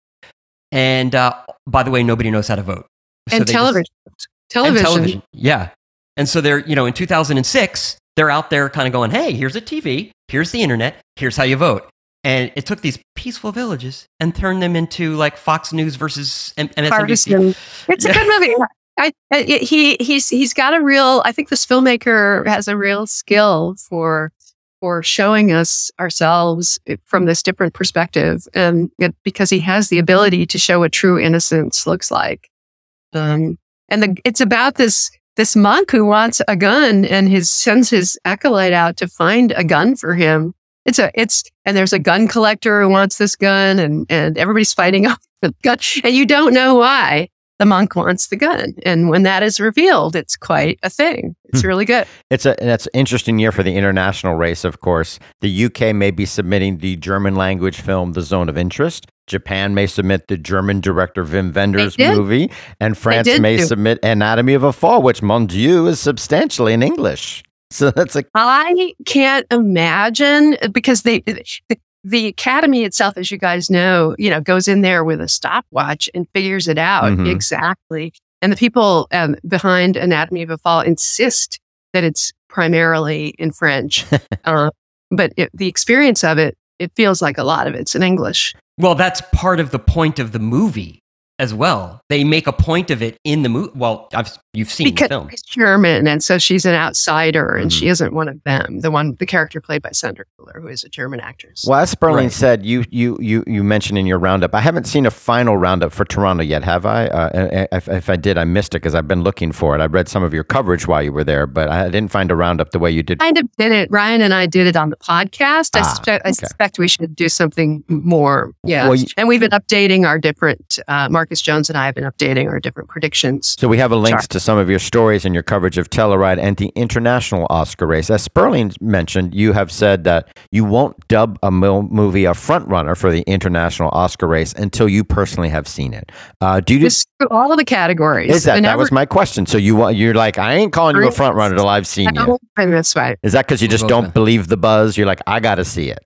Speaker 1: and uh, by the way, nobody knows how to vote.
Speaker 3: So and television, just, television, and television,
Speaker 1: yeah. And so they're, you know, in 2006, they're out there kind of going, "Hey, here's a TV, here's the internet, here's how you vote." And it took these peaceful villages and turned them into like Fox News versus MSNBC.
Speaker 3: Partisan. It's a good movie. I, I, he he's he's got a real. I think this filmmaker has a real skill for for showing us ourselves from this different perspective, and it, because he has the ability to show what true innocence looks like. Um, and the, it's about this this monk who wants a gun, and his sends his acolyte out to find a gun for him. It's a it's and there's a gun collector who wants this gun, and and everybody's fighting over the gun, and you don't know why the monk wants the gun. And when that is revealed, it's quite a thing. It's hmm. really good.
Speaker 2: It's a that's an interesting year for the international race, of course. The UK may be submitting the German language film The Zone of Interest. Japan may submit the German director Wim Wenders movie, and France may too. submit Anatomy of a Fall, which, mon Dieu, is substantially in English. So that's like
Speaker 3: I can't imagine because they the academy itself, as you guys know, you know, goes in there with a stopwatch and figures it out mm-hmm. exactly. And the people um, behind Anatomy of a Fall insist that it's primarily in French, uh, but it, the experience of it, it feels like a lot of it's in English.
Speaker 1: Well, that's part of the point of the movie as well. They make a point of it in the movie. Well, I've, you've seen
Speaker 3: because
Speaker 1: the film.
Speaker 3: She's German, and so she's an outsider, and mm-hmm. she isn't one of them. The one, the character played by Sandra Hüller, who is a German actress.
Speaker 2: Well, as Sperling right. said, you you you you mentioned in your roundup. I haven't seen a final roundup for Toronto yet, have I? Uh, if, if, I did, I missed it because I've been looking for it. I read some of your coverage while you were there, but I didn't find a roundup the way you did.
Speaker 3: Kind of did it. Ryan and I did it on the podcast. Ah, I, suspect, okay. I suspect we should do something more. Yeah, well, you, and we've been updating our different. Uh, Marcus Jones and I have been updating our different predictions.
Speaker 2: So we have a links to some of your stories and your coverage of Telluride and the international Oscar race. As Sperling mentioned, you have said that you won't dub a movie a frontrunner for the international Oscar race until you personally have seen it. Uh, do you
Speaker 3: just all of the categories?
Speaker 2: Is that that was my question? So you you're like I ain't calling you a frontrunner till I've seen you.
Speaker 3: That's right.
Speaker 2: Is that because you just don't believe the buzz? You're like I got to see it.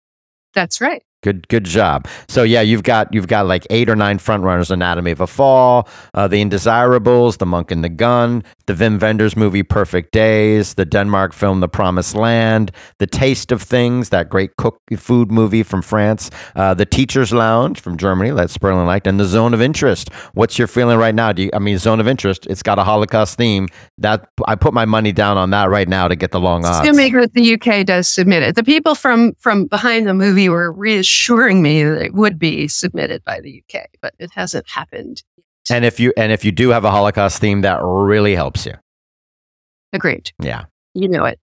Speaker 3: That's right.
Speaker 2: Good, good job. So yeah, you've got you've got like eight or nine front runners: Anatomy of a Fall, uh, The Indesirables, The Monk and the Gun, The Wim Wenders movie Perfect Days, the Denmark film The Promised Land, The Taste of Things, that great cook food movie from France, uh, The Teacher's Lounge from Germany, that Sperling liked, and The Zone of Interest. What's your feeling right now? Do you, I mean, Zone of Interest, it's got a Holocaust theme. That I put my money down on that right now to get the long odds.
Speaker 3: The UK does submit it. The people from from behind the movie were reassuring me that it would be submitted by the UK, but it hasn't happened.
Speaker 2: And if you and if you do have a Holocaust theme, that really helps you.
Speaker 3: Agreed.
Speaker 2: Yeah.
Speaker 3: You know it.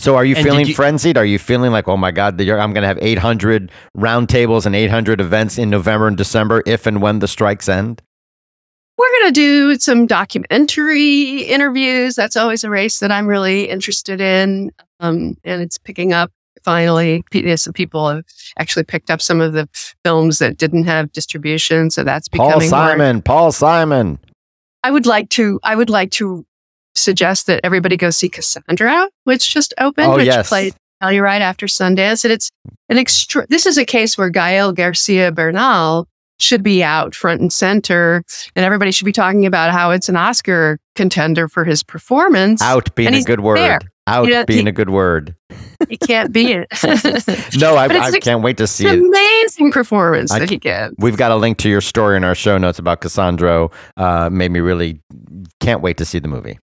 Speaker 2: So are you
Speaker 1: And
Speaker 2: feeling
Speaker 1: you-
Speaker 2: frenzied? Are you feeling like, oh my God, I'm going to have 800 roundtables and 800 events in November and December if and when the strikes end?
Speaker 3: We're going to do some documentary interviews. That's always a race that I'm really interested in. Um, and it's picking up finally. Some people have actually picked up some of the films that didn't have distribution. So that's
Speaker 2: Paul
Speaker 3: becoming more
Speaker 2: Simon, Paul Simon.
Speaker 3: I would like to. I would like to suggest that everybody go see Cassandro, which just opened,
Speaker 2: Oh,
Speaker 3: which
Speaker 2: yes.
Speaker 3: played Telluride after Sundance, and it's an extra. This is a case where Gael Garcia Bernal should be out front and center, and everybody should be talking about how it's an Oscar contender for his performance.
Speaker 2: Out being a good word.
Speaker 3: there.
Speaker 2: Out
Speaker 3: You know,
Speaker 2: being
Speaker 3: he-
Speaker 2: a good word.
Speaker 3: He can't be it.
Speaker 2: No, I, I
Speaker 3: ex-
Speaker 2: can't wait to see
Speaker 3: an
Speaker 2: it.
Speaker 3: amazing performance
Speaker 2: I-
Speaker 3: that he gives.
Speaker 2: We've got a link to your story in our show notes about Cassandro. Uh, made me really can't wait to see the movie.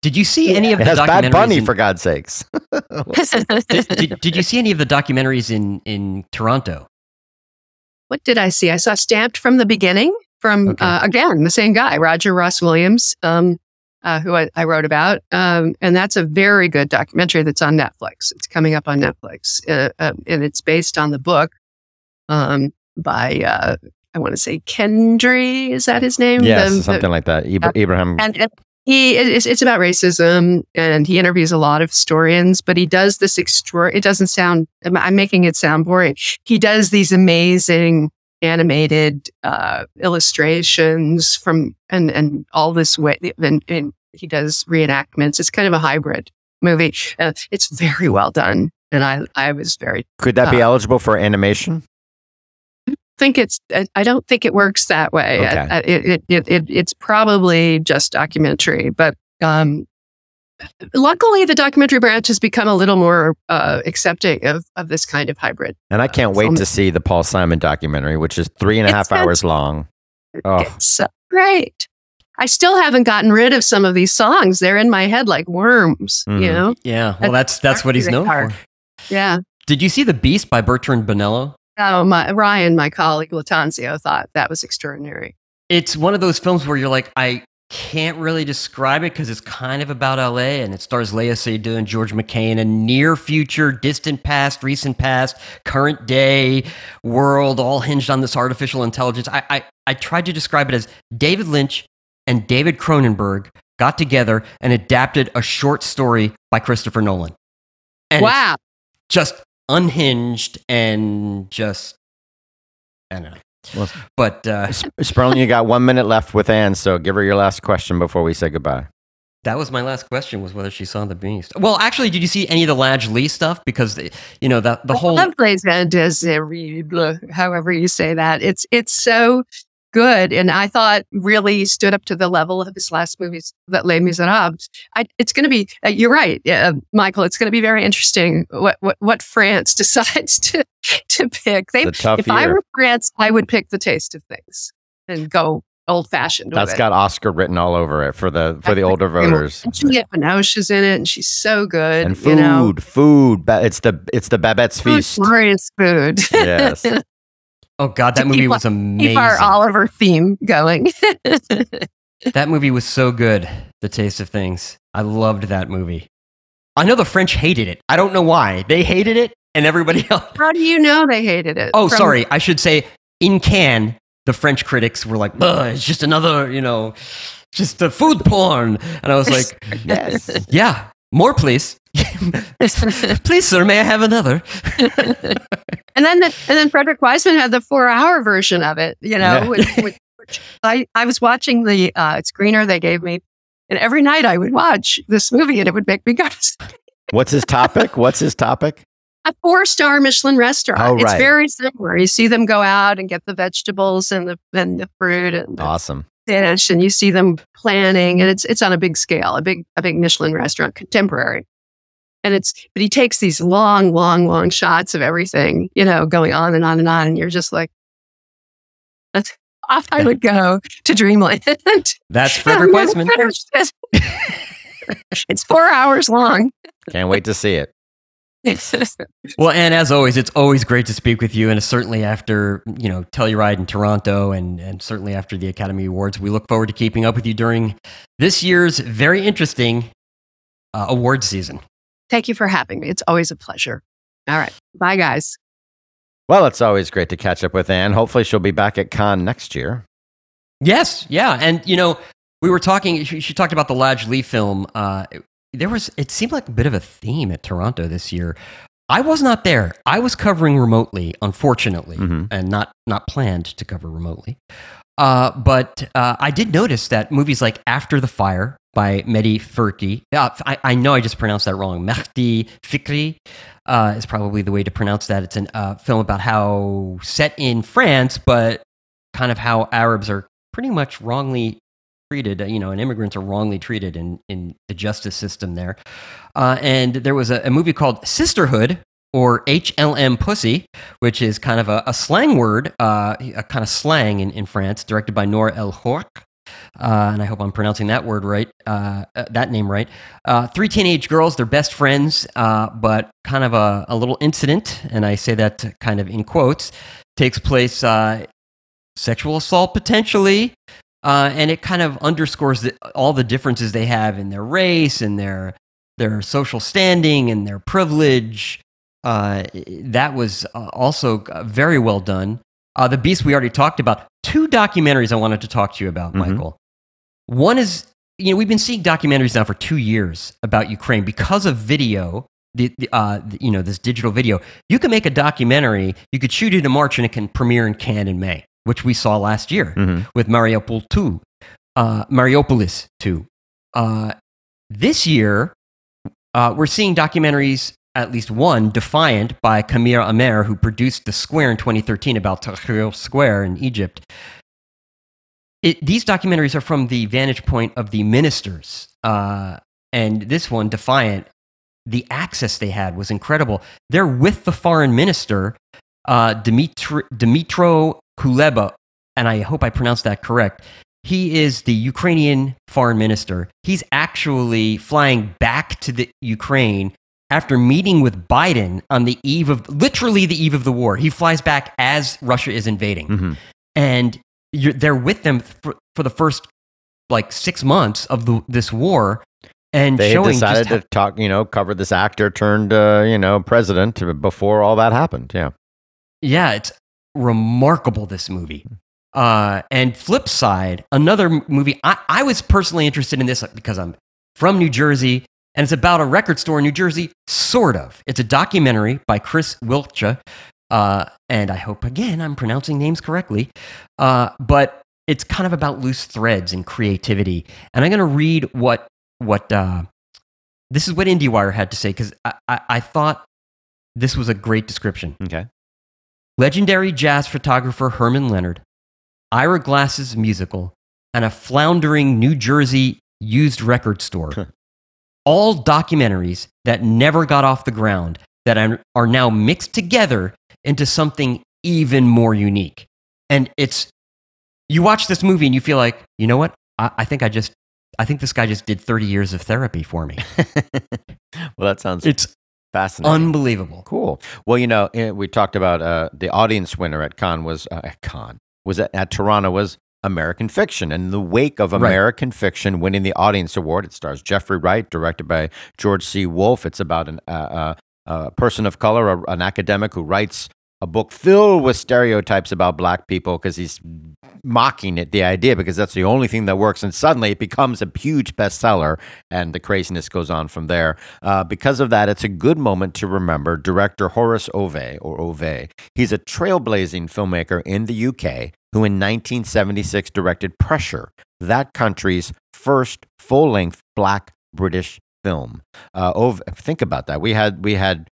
Speaker 1: Did you see any of
Speaker 2: It
Speaker 1: the
Speaker 2: has Bad? Bunny,
Speaker 1: in-
Speaker 2: for God's sakes.
Speaker 1: did, did, did you see any of the documentaries in in Toronto?
Speaker 3: what did I see? I saw Stamped from the beginning from
Speaker 1: Okay.
Speaker 3: uh, again the same guy, Roger Ross Williams, um, uh, who I, I wrote about, um, and that's a very good documentary that's on Netflix. It's coming up on Netflix, uh, uh, and it's based on the book um, by uh, I want to say Kendry. Is that his name?
Speaker 2: yes,
Speaker 3: The- the-
Speaker 2: something like that. Ibra- Ibrahim.
Speaker 3: and and he it's, it's about racism and he interviews a lot of historians but he does this extra it doesn't sound i'm making it sound boring he does these amazing animated uh illustrations from and and all this way and, and he does reenactments it's kind of a hybrid movie uh, it's very well done and i i was very
Speaker 2: Could that be
Speaker 3: uh,
Speaker 2: eligible for animation?
Speaker 3: think it's I- i don't think it works that way
Speaker 2: Okay.
Speaker 3: I- I- it, it, it, it it's probably just documentary but um luckily the documentary branch has become a little more uh accepting of of this kind of hybrid
Speaker 2: And I can't wait
Speaker 3: film-
Speaker 2: to see the Paul Simon documentary, which is three and a
Speaker 3: It's
Speaker 2: half hours long. Oh,
Speaker 3: it's so great i still haven't gotten rid of some of these songs they're in my head like worms
Speaker 2: Mhm.
Speaker 3: you know
Speaker 1: Yeah, well, that's that's what he's known
Speaker 3: are.
Speaker 1: for.
Speaker 3: yeah
Speaker 1: Did you see The Beast by Bertrand Bonello?
Speaker 3: oh my ryan my colleague Lattanzio thought that was extraordinary
Speaker 1: It's one of those films where you're like, I can't really describe it because it's kind of about LA and it stars Léa Seydoux and George MacKay a near future, distant past, recent past, current day world, all hinged on this artificial intelligence. I, I, I tried to describe it as David Lynch and David Cronenberg got together and adapted a short story by Christopher Nolan. And
Speaker 3: wow
Speaker 1: just unhinged and just, I don't know.
Speaker 2: Well-
Speaker 1: but uh,
Speaker 2: Sp- Sperling, you got one minute left with Anne, so give her your last question before we say goodbye.
Speaker 1: That was my last question: was whether she saw the Beast. Well, actually, did you see any of the Ladj Ly stuff? Because you know the the
Speaker 3: I
Speaker 1: whole
Speaker 3: love Les Indésirables, however you say that. It's it's so good, and I thought really stood up to the level of his last movies, that Les Miserables. I, it's going to be. Uh, you're right, uh, Michael. It's going to be very interesting what what, what France decides to to pick. They,
Speaker 2: It's a tough
Speaker 3: if I were France, I would pick The Taste of Things and go old fashioned.
Speaker 2: That's
Speaker 3: with it.
Speaker 2: That's got Oscar written all over it for the for the older voters.
Speaker 3: Juliette Binoche is in it, and she's so good.
Speaker 2: And
Speaker 3: you know,
Speaker 2: food, food. It's the it's the Babette's
Speaker 3: Food,
Speaker 2: feast.
Speaker 3: glorious food.
Speaker 2: Yes.
Speaker 1: oh god, that movie
Speaker 3: keep
Speaker 1: was amazing.
Speaker 3: keep our Oliver theme going.
Speaker 1: that movie was so good. The Taste of Things. I loved that movie. I know the French hated it. I don't know why they hated it, and everybody else.
Speaker 3: How do you know they hated it?
Speaker 1: Oh,
Speaker 3: From-
Speaker 1: sorry. I should say in Cannes, the French critics were like, "It's just another, you know, just a food porn," and I was like,
Speaker 2: yes.
Speaker 1: "Yeah, more, please." please, sir, may I have another?
Speaker 3: and then the, and then Frederick Wiseman had the four hour version of it. You know,
Speaker 2: Yeah.
Speaker 3: which, which, which I I was watching the uh, screener they gave me, and every night I would watch this movie, and it would make me go. to
Speaker 2: What's his topic? What's his topic?
Speaker 3: a four star Michelin restaurant.
Speaker 2: Oh,
Speaker 3: It's very similar. You see them go out and get the vegetables and the and the fruit and the
Speaker 2: Awesome.
Speaker 3: And you see them planning and it's it's on a big scale, a big a big Michelin restaurant, contemporary. And it's but he takes these long, long, long shots of everything, you know, going on and on and on. And you're just like, that's off I would go to Dreamland.
Speaker 1: That's Frederick Wiseman.
Speaker 3: it's four hours long.
Speaker 2: Can't wait to see it.
Speaker 1: Well, and as always, it's always great to speak with you, and certainly after you know Telluride in Toronto, and and certainly after the Academy Awards, we look forward to keeping up with you during this year's very interesting uh, awards season.
Speaker 3: Thank you for having me. It's always a pleasure. All right, bye, guys.
Speaker 2: Well, it's always great to catch up with Anne. Hopefully, she'll be back at Cannes next year.
Speaker 1: Yes, yeah, and you know we were talking. She, she talked about the Ladj Ly film. Uh, there was it seemed like a bit of a theme at Toronto this year. I was not there. I was covering remotely, unfortunately,
Speaker 2: Mhm.
Speaker 1: and not not planned to cover remotely. Uh, but uh, I did notice that movies like After the Fire by Mehdi Furki, uh, I, I know I just pronounced that wrong. Mehdi Fikri uh, is probably the way to pronounce that. It's a uh, film about how set in France, but kind of how Arabs are pretty much wrongly treated, you know, and immigrants are wrongly treated in, in the justice system there. Uh, and there was a, a movie called Sisterhood or HLM Pussy, which is kind of a, a slang word, uh, a kind of slang in, in France, directed by Nora El Hourch. Uh, and I hope I'm pronouncing that word right, uh, uh, that name right. Uh, three teenage girls, they're best friends, uh, but kind of a, a little incident, and I say that kind of in quotes, takes place uh, sexual assault potentially, uh, and it kind of underscores the, all the differences they have in their race and their their social standing and their privilege. Uh, that was uh, also uh, very well done. Uh, the Beast we already talked about. Two documentaries I wanted to talk to you about,
Speaker 2: Mhm.
Speaker 1: Michael. One is you know we've been seeing documentaries now for two years about Ukraine because of video. The, the, uh, the- you know this digital video. You can make a documentary. You could shoot it in March and it can premiere in Cannes in May, which we saw last year
Speaker 2: Mhm.
Speaker 1: with Mariupol 2, uh, Mariupolis 2. Uh, this year, uh, we're seeing documentaries, at least one, Defiant by Karim Amer, who produced The Square in 2013 about Tahrir Square in Egypt. It, these documentaries are from the vantage point of the ministers. Uh, and this one, Defiant, the access they had was incredible. They're with the foreign minister, uh, Dimitri, Dimitro Kuleba, and I hope I pronounced that correct. He is the Ukrainian foreign minister. He's actually flying back to the Ukraine after meeting with Biden on the eve of literally the eve of the war. He flies back as Russia is invading,
Speaker 2: Mhm.
Speaker 1: and you're, they're with them for, for the first like six months of the, this war, and
Speaker 2: They decided
Speaker 1: just how,
Speaker 2: to talk, you know, cover this actor turned, uh, you know, president before all that happened. Yeah.
Speaker 1: Yeah, it's remarkable, this movie. Uh, and flip side, another movie, I, I was personally interested in this because I'm from New Jersey and it's about a record store in New Jersey, sort of. It's a documentary by Chris Wilcha. Uh, and I hope, again, I'm pronouncing names correctly. Uh, but it's kind of about loose threads and creativity. And I'm going to read what, what uh, this is what IndieWire had to say because I, I, I thought this was a great description.
Speaker 2: Okay.
Speaker 1: Legendary jazz photographer Herman Leonard, Ira Glass's musical, and a floundering New Jersey used record store. All documentaries that never got off the ground that are now mixed together into something even more unique. And it's, you watch this movie and you feel like, you know what? I, I think I just, I think this guy just did 30 years of therapy for me.
Speaker 2: well, that sounds
Speaker 1: It's
Speaker 2: fascinating.
Speaker 1: unbelievable.
Speaker 2: Cool. Well, you know, eh, we talked about uh, the audience winner at Con was uh, at Cannes was at, at Toronto was American Fiction. And in the wake of
Speaker 1: Right.
Speaker 2: American Fiction winning the audience award, it stars Jeffrey Wright, directed by George C. Wolfe. It's about an, uh, uh, a person of color, a, an academic who writes a book filled with stereotypes about black people because he's mocking it, the idea, because that's the only thing that works. And suddenly it becomes a huge bestseller, and the craziness goes on from there. Uh, because of that, it's a good moment to remember director Horace Ove, or Ove. He's a trailblazing filmmaker in the UK who in 1976 directed Pressure, that country's first full length black British film. Uh, Ove, think about that. We had, we had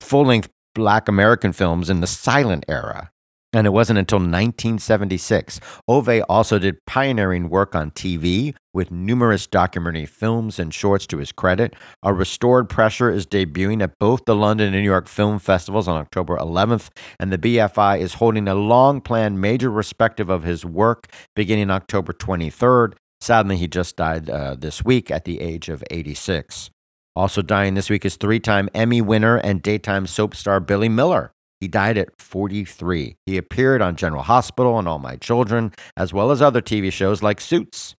Speaker 2: full length black American films in the silent era. And it wasn't until 1976. Ove also did pioneering work on TV with numerous documentary films and shorts to his credit. A Restored Pressure is debuting at both the London and New York Film Festivals on October 11th, and the BFI is holding a long planned major respective of his work beginning October 23rd. Sadly, he just died uh, this week at the age of 86. Also dying this week is three time Emmy winner and daytime soap star Billy Miller. He died at 43. He appeared on General Hospital and All My Children, as well as other TV shows like Suits.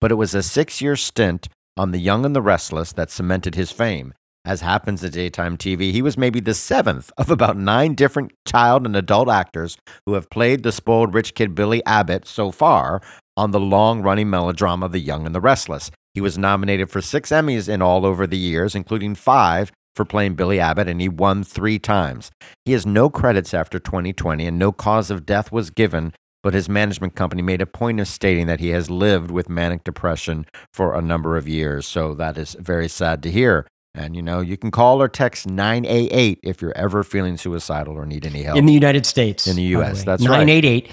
Speaker 2: But it was a six year stint on The Young and the Restless that cemented his fame. As happens at daytime TV, he was maybe the seventh of about nine different child and adult actors who have played the spoiled rich kid Billy Abbott so far on the long running melodrama The Young and the Restless. He was nominated for six Emmys in all over the years, including five for playing Billy Abbott, and he won three times. He has no credits after 2020, and no cause of death was given, but his management company made a point of stating that he has lived with manic depression for a number of years. So that is very sad to hear. And you know, you can call or text 988 if you're ever feeling suicidal or need any help.
Speaker 1: In the United States.
Speaker 2: In the US,
Speaker 1: way.
Speaker 2: that's right.
Speaker 1: 988.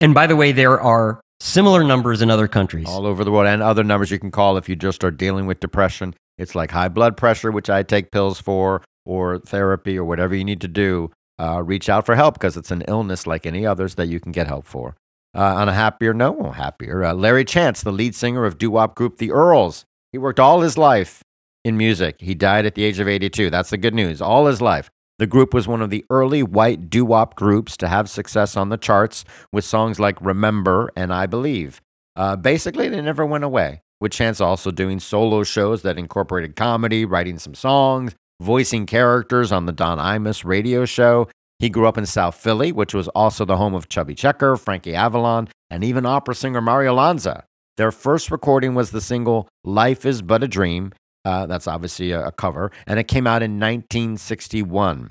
Speaker 1: And by the way, there are similar numbers in other countries.
Speaker 2: all over the world and other numbers you can call if you just are dealing with depression. It's like high blood pressure, which I take pills for, or therapy, or whatever you need to do. Uh, reach out for help because it's an illness like any others that you can get help for. Uh, on a happier note, well, happier, uh, Larry Chance, the lead singer of doo wop group The Earls, he worked all his life in music. He died at the age of 82. That's the good news. All his life. The group was one of the early white doo wop groups to have success on the charts with songs like Remember and I Believe. Uh, basically, they never went away, with Chance also doing solo shows that incorporated comedy, writing some songs, voicing characters on the Don Imus radio show. He grew up in South Philly, which was also the home of Chubby Checker, Frankie Avalon, and even opera singer Mario Lanza. Their first recording was the single Life is But a Dream. Uh, that's obviously a, a cover, and it came out in 1961.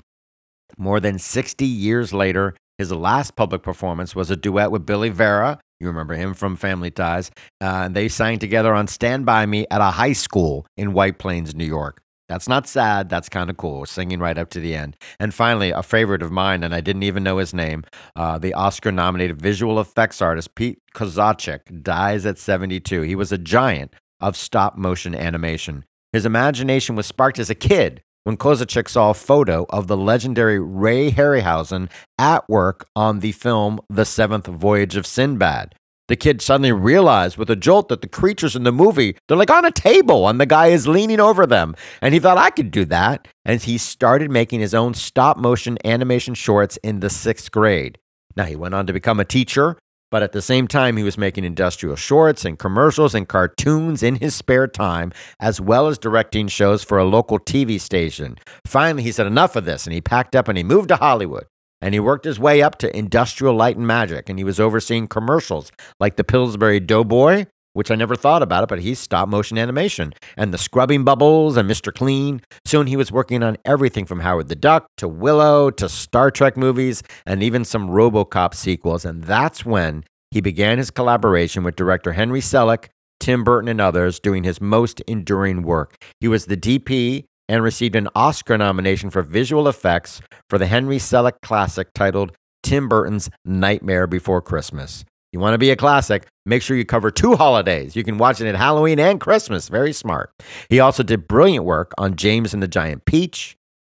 Speaker 2: More than 60 years later, his last public performance was a duet with Billy Vera. You remember him from Family Ties. Uh, and they sang together on Stand By Me at a high school in White Plains, New York. That's not sad. That's kind of cool. Singing right up to the end. And finally, a favorite of mine, and I didn't even know his name, uh, the Oscar nominated visual effects artist Pete Kozachik dies at 72. He was a giant of stop motion animation. His imagination was sparked as a kid when Kozachik saw a photo of the legendary Ray Harryhausen at work on the film The Seventh Voyage of Sinbad. The kid suddenly realized with a jolt that the creatures in the movie, they're like on a table and the guy is leaning over them. And he thought, I could do that. And he started making his own stop motion animation shorts in the sixth grade. Now, he went on to become a teacher, but at the same time, he was making industrial shorts and commercials and cartoons in his spare time, as well as directing shows for a local TV station. Finally, he said, Enough of this. And he packed up and he moved to Hollywood. And he worked his way up to Industrial Light and Magic. And he was overseeing commercials like the Pillsbury Doughboy, which I never thought about it, but he's stop motion animation, and the Scrubbing Bubbles and Mr. Clean. Soon he was working on everything from Howard the Duck to Willow to Star Trek movies and even some Robocop sequels. And that's when he began his collaboration with director Henry Selick, Tim Burton, and others, doing his most enduring work. He was the DP and received an Oscar nomination for visual effects for the Henry Selick classic titled Tim Burton's Nightmare Before Christmas. You want to be a classic, make sure you cover two holidays. You can watch it at Halloween and Christmas. Very smart. He also did brilliant work on James and the Giant Peach,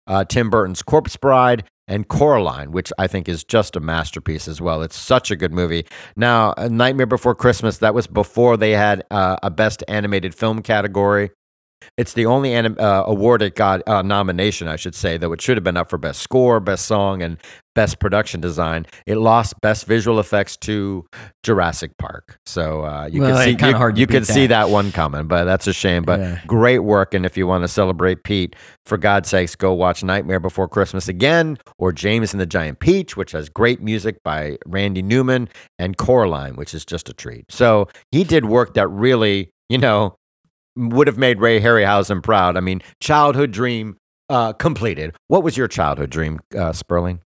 Speaker 2: uh, Tim Burton's Corpse Bride, and Coraline, which I think is just a masterpiece as well. It's such a good movie. Now, A Nightmare Before Christmas, that was before they had uh, a Best Animated Film category. It's the only anim- uh, award it got uh, nomination, I should say, though it should have been up for best score, best song, and best production design. It lost best visual effects to Jurassic Park. So uh, you
Speaker 1: Well,
Speaker 2: can see you,
Speaker 1: hard to
Speaker 2: you can
Speaker 1: beat
Speaker 2: see
Speaker 1: that.
Speaker 2: that one coming, but that's a shame. But
Speaker 1: Yeah.
Speaker 2: great work, and if you want to celebrate Pete, for God's sakes, go watch Nightmare Before Christmas again, or James and the Giant Peach, which has great music by Randy Newman, and Coraline, which is just a treat. So he did work that really, you know, would have made Ray Harryhausen proud. I mean, childhood dream uh, completed. What was your childhood dream, uh, Sperling?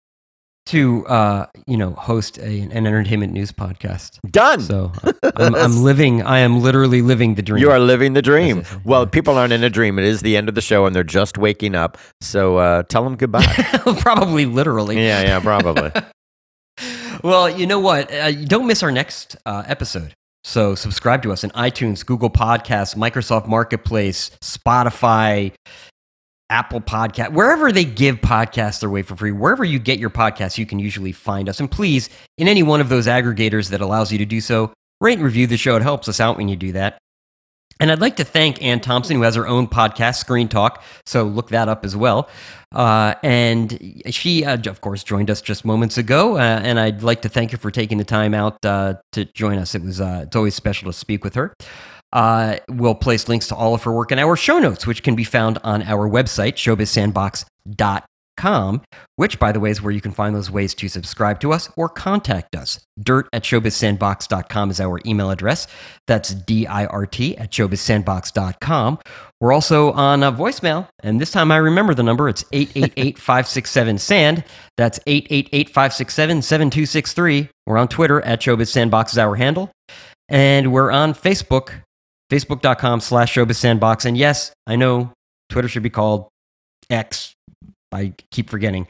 Speaker 1: To uh, you know host a, an entertainment news podcast.
Speaker 2: Done.
Speaker 1: So I'm, I'm living. I am literally living the dream.
Speaker 2: You are living the dream. Well, people aren't in a dream. It is the end of the show, and they're just waking up. So uh, tell them goodbye.
Speaker 1: probably literally.
Speaker 2: yeah, yeah, probably.
Speaker 1: well, you know what? Uh, don't miss our next uh, episode. So subscribe to us in iTunes, Google Podcasts, Microsoft Marketplace, Spotify, Apple Podcast, wherever they give podcasts away for free, wherever you get your podcasts, you can usually find us. And please, in any one of those aggregators that allows you to do so, rate and review the show. It helps us out when you do that. And I'd like to thank Anne Thompson, who has her own podcast, Screen Talk. So look that up as well. Uh, and she, uh, of course, joined us just moments ago. Uh, and I'd like to thank her for taking the time out uh, to join us. It was uh, it's always special to speak with her. Uh, we'll place links to all of her work in our show notes, which can be found on our website, showbizsandbox.com, which, by the way, is where you can find those ways to subscribe to us or contact us. Dirt at showbizsandbox.com is our email address. That's D I R T at showbizsandbox.com. We're also on a voicemail, and this time I remember the number. It's 888 567 SAND. That's 888 567 7263. We're on Twitter at showbizsandbox is our handle. And we're on Facebook, facebook.com slash showbizsandbox. And yes, I know Twitter should be called X. I keep forgetting.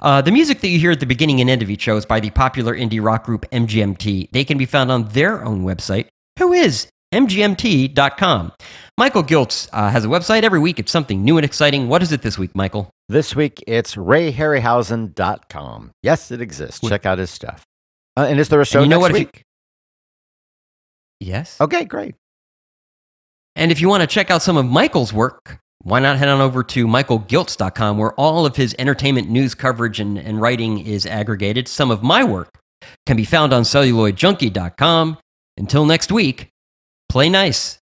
Speaker 1: Uh, the music that you hear at the beginning and end of each show is by the popular indie rock group MGMT. They can be found on their own website, who is mgmt.com. Michael Giltz uh, has a website every week. It's something new and exciting. What is it this week, Michael?
Speaker 2: This week it's rayharryhausen.com. Yes, it exists. Check out his stuff. Uh, and is there a show
Speaker 1: you know
Speaker 2: next
Speaker 1: what, if you-
Speaker 2: week?
Speaker 1: Yes.
Speaker 2: Okay, great.
Speaker 1: And if you want to check out some of Michael's work, why not head on over to michaelgiltz.com where all of his entertainment news coverage and, and writing is aggregated. Some of my work can be found on celluloidjunkie.com. Until next week, play nice.